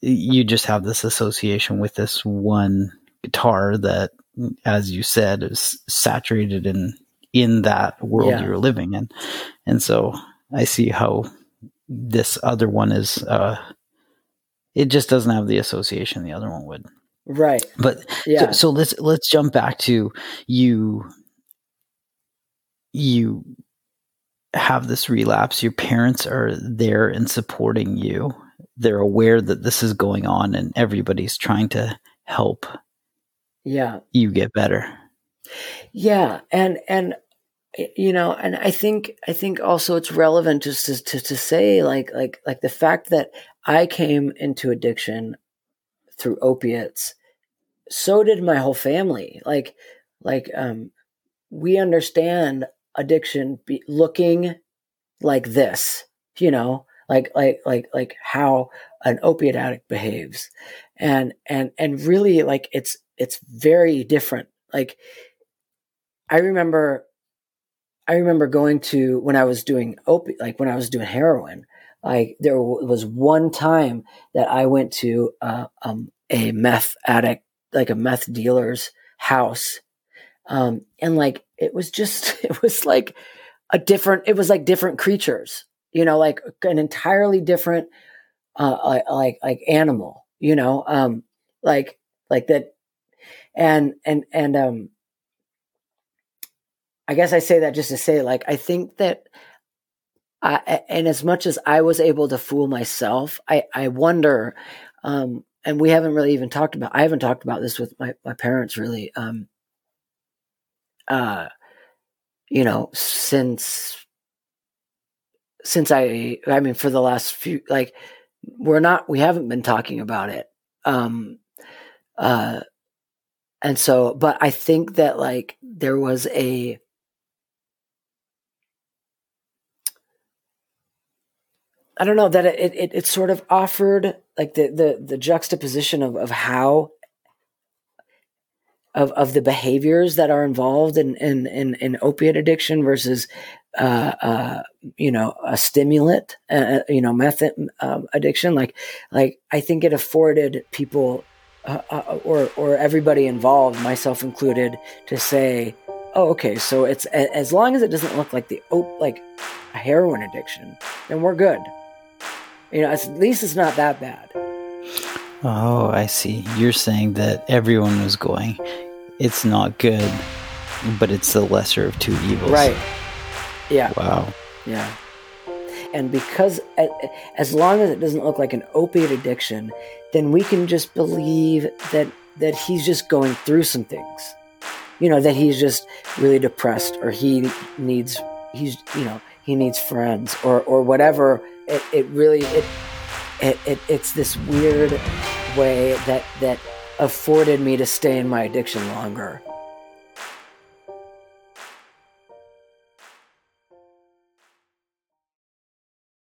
you just have this association with this one guitar that, as you said, is saturated in in that world Yeah. you're living in. And so I see how this other one is uh it just doesn't have the association the other one would. Right. But Yeah. so, so let's let's jump back to you you have this relapse your parents are there and supporting you they're aware that this is going on and everybody's trying to help yeah. you get better Yeah, and and you know, and I think I think also it's relevant just to, to to say like like like the fact that I came into addiction through opiates. So did my whole family. Like like um, we understand addiction be looking like this. You know, like like like like how an opiate addict behaves, and and and really like it's it's very different. Like I remember, I remember going to when I was doing opi- like when I was doing heroin. Like there was one time that I went to uh, um, a meth addict, like a meth dealer's house, um, and like it was just, it was like a different. It was like different creatures, you know, like an entirely different, uh, like, like animal, you know, um, like like that, and and and um I guess I say that just to say, like, I think that, I, and as much as I was able to fool myself, I, I wonder, um, and we haven't really even talked about, I haven't talked about this with my, my parents really, um, uh, you know, since, since I, I mean, for the last few, like, we're not, we haven't been talking about it. Um, uh, and so, but I think that like there was a, I don't know that it, it it sort of offered like the the the juxtaposition of of how of of the behaviors that are involved in in in, in opiate addiction versus uh, uh, you know a stimulant uh, you know meth um, addiction like like I think it afforded people uh, uh, or or everybody involved myself included to say oh okay so it's a- as long as it doesn't look like the op- like a heroin addiction then we're good you know, at least it's not that bad. oh i see you're saying that everyone was going it's not good but it's the lesser of two evils Right. Yeah. wow Yeah. And because as long as it doesn't look like an opiate addiction, then we can just believe that that he's just going through some things. You know, that he's just really depressed or he needs he's you know, he needs friends or or whatever. It it really it it, it it's this weird way that that afforded me to stay in my addiction longer.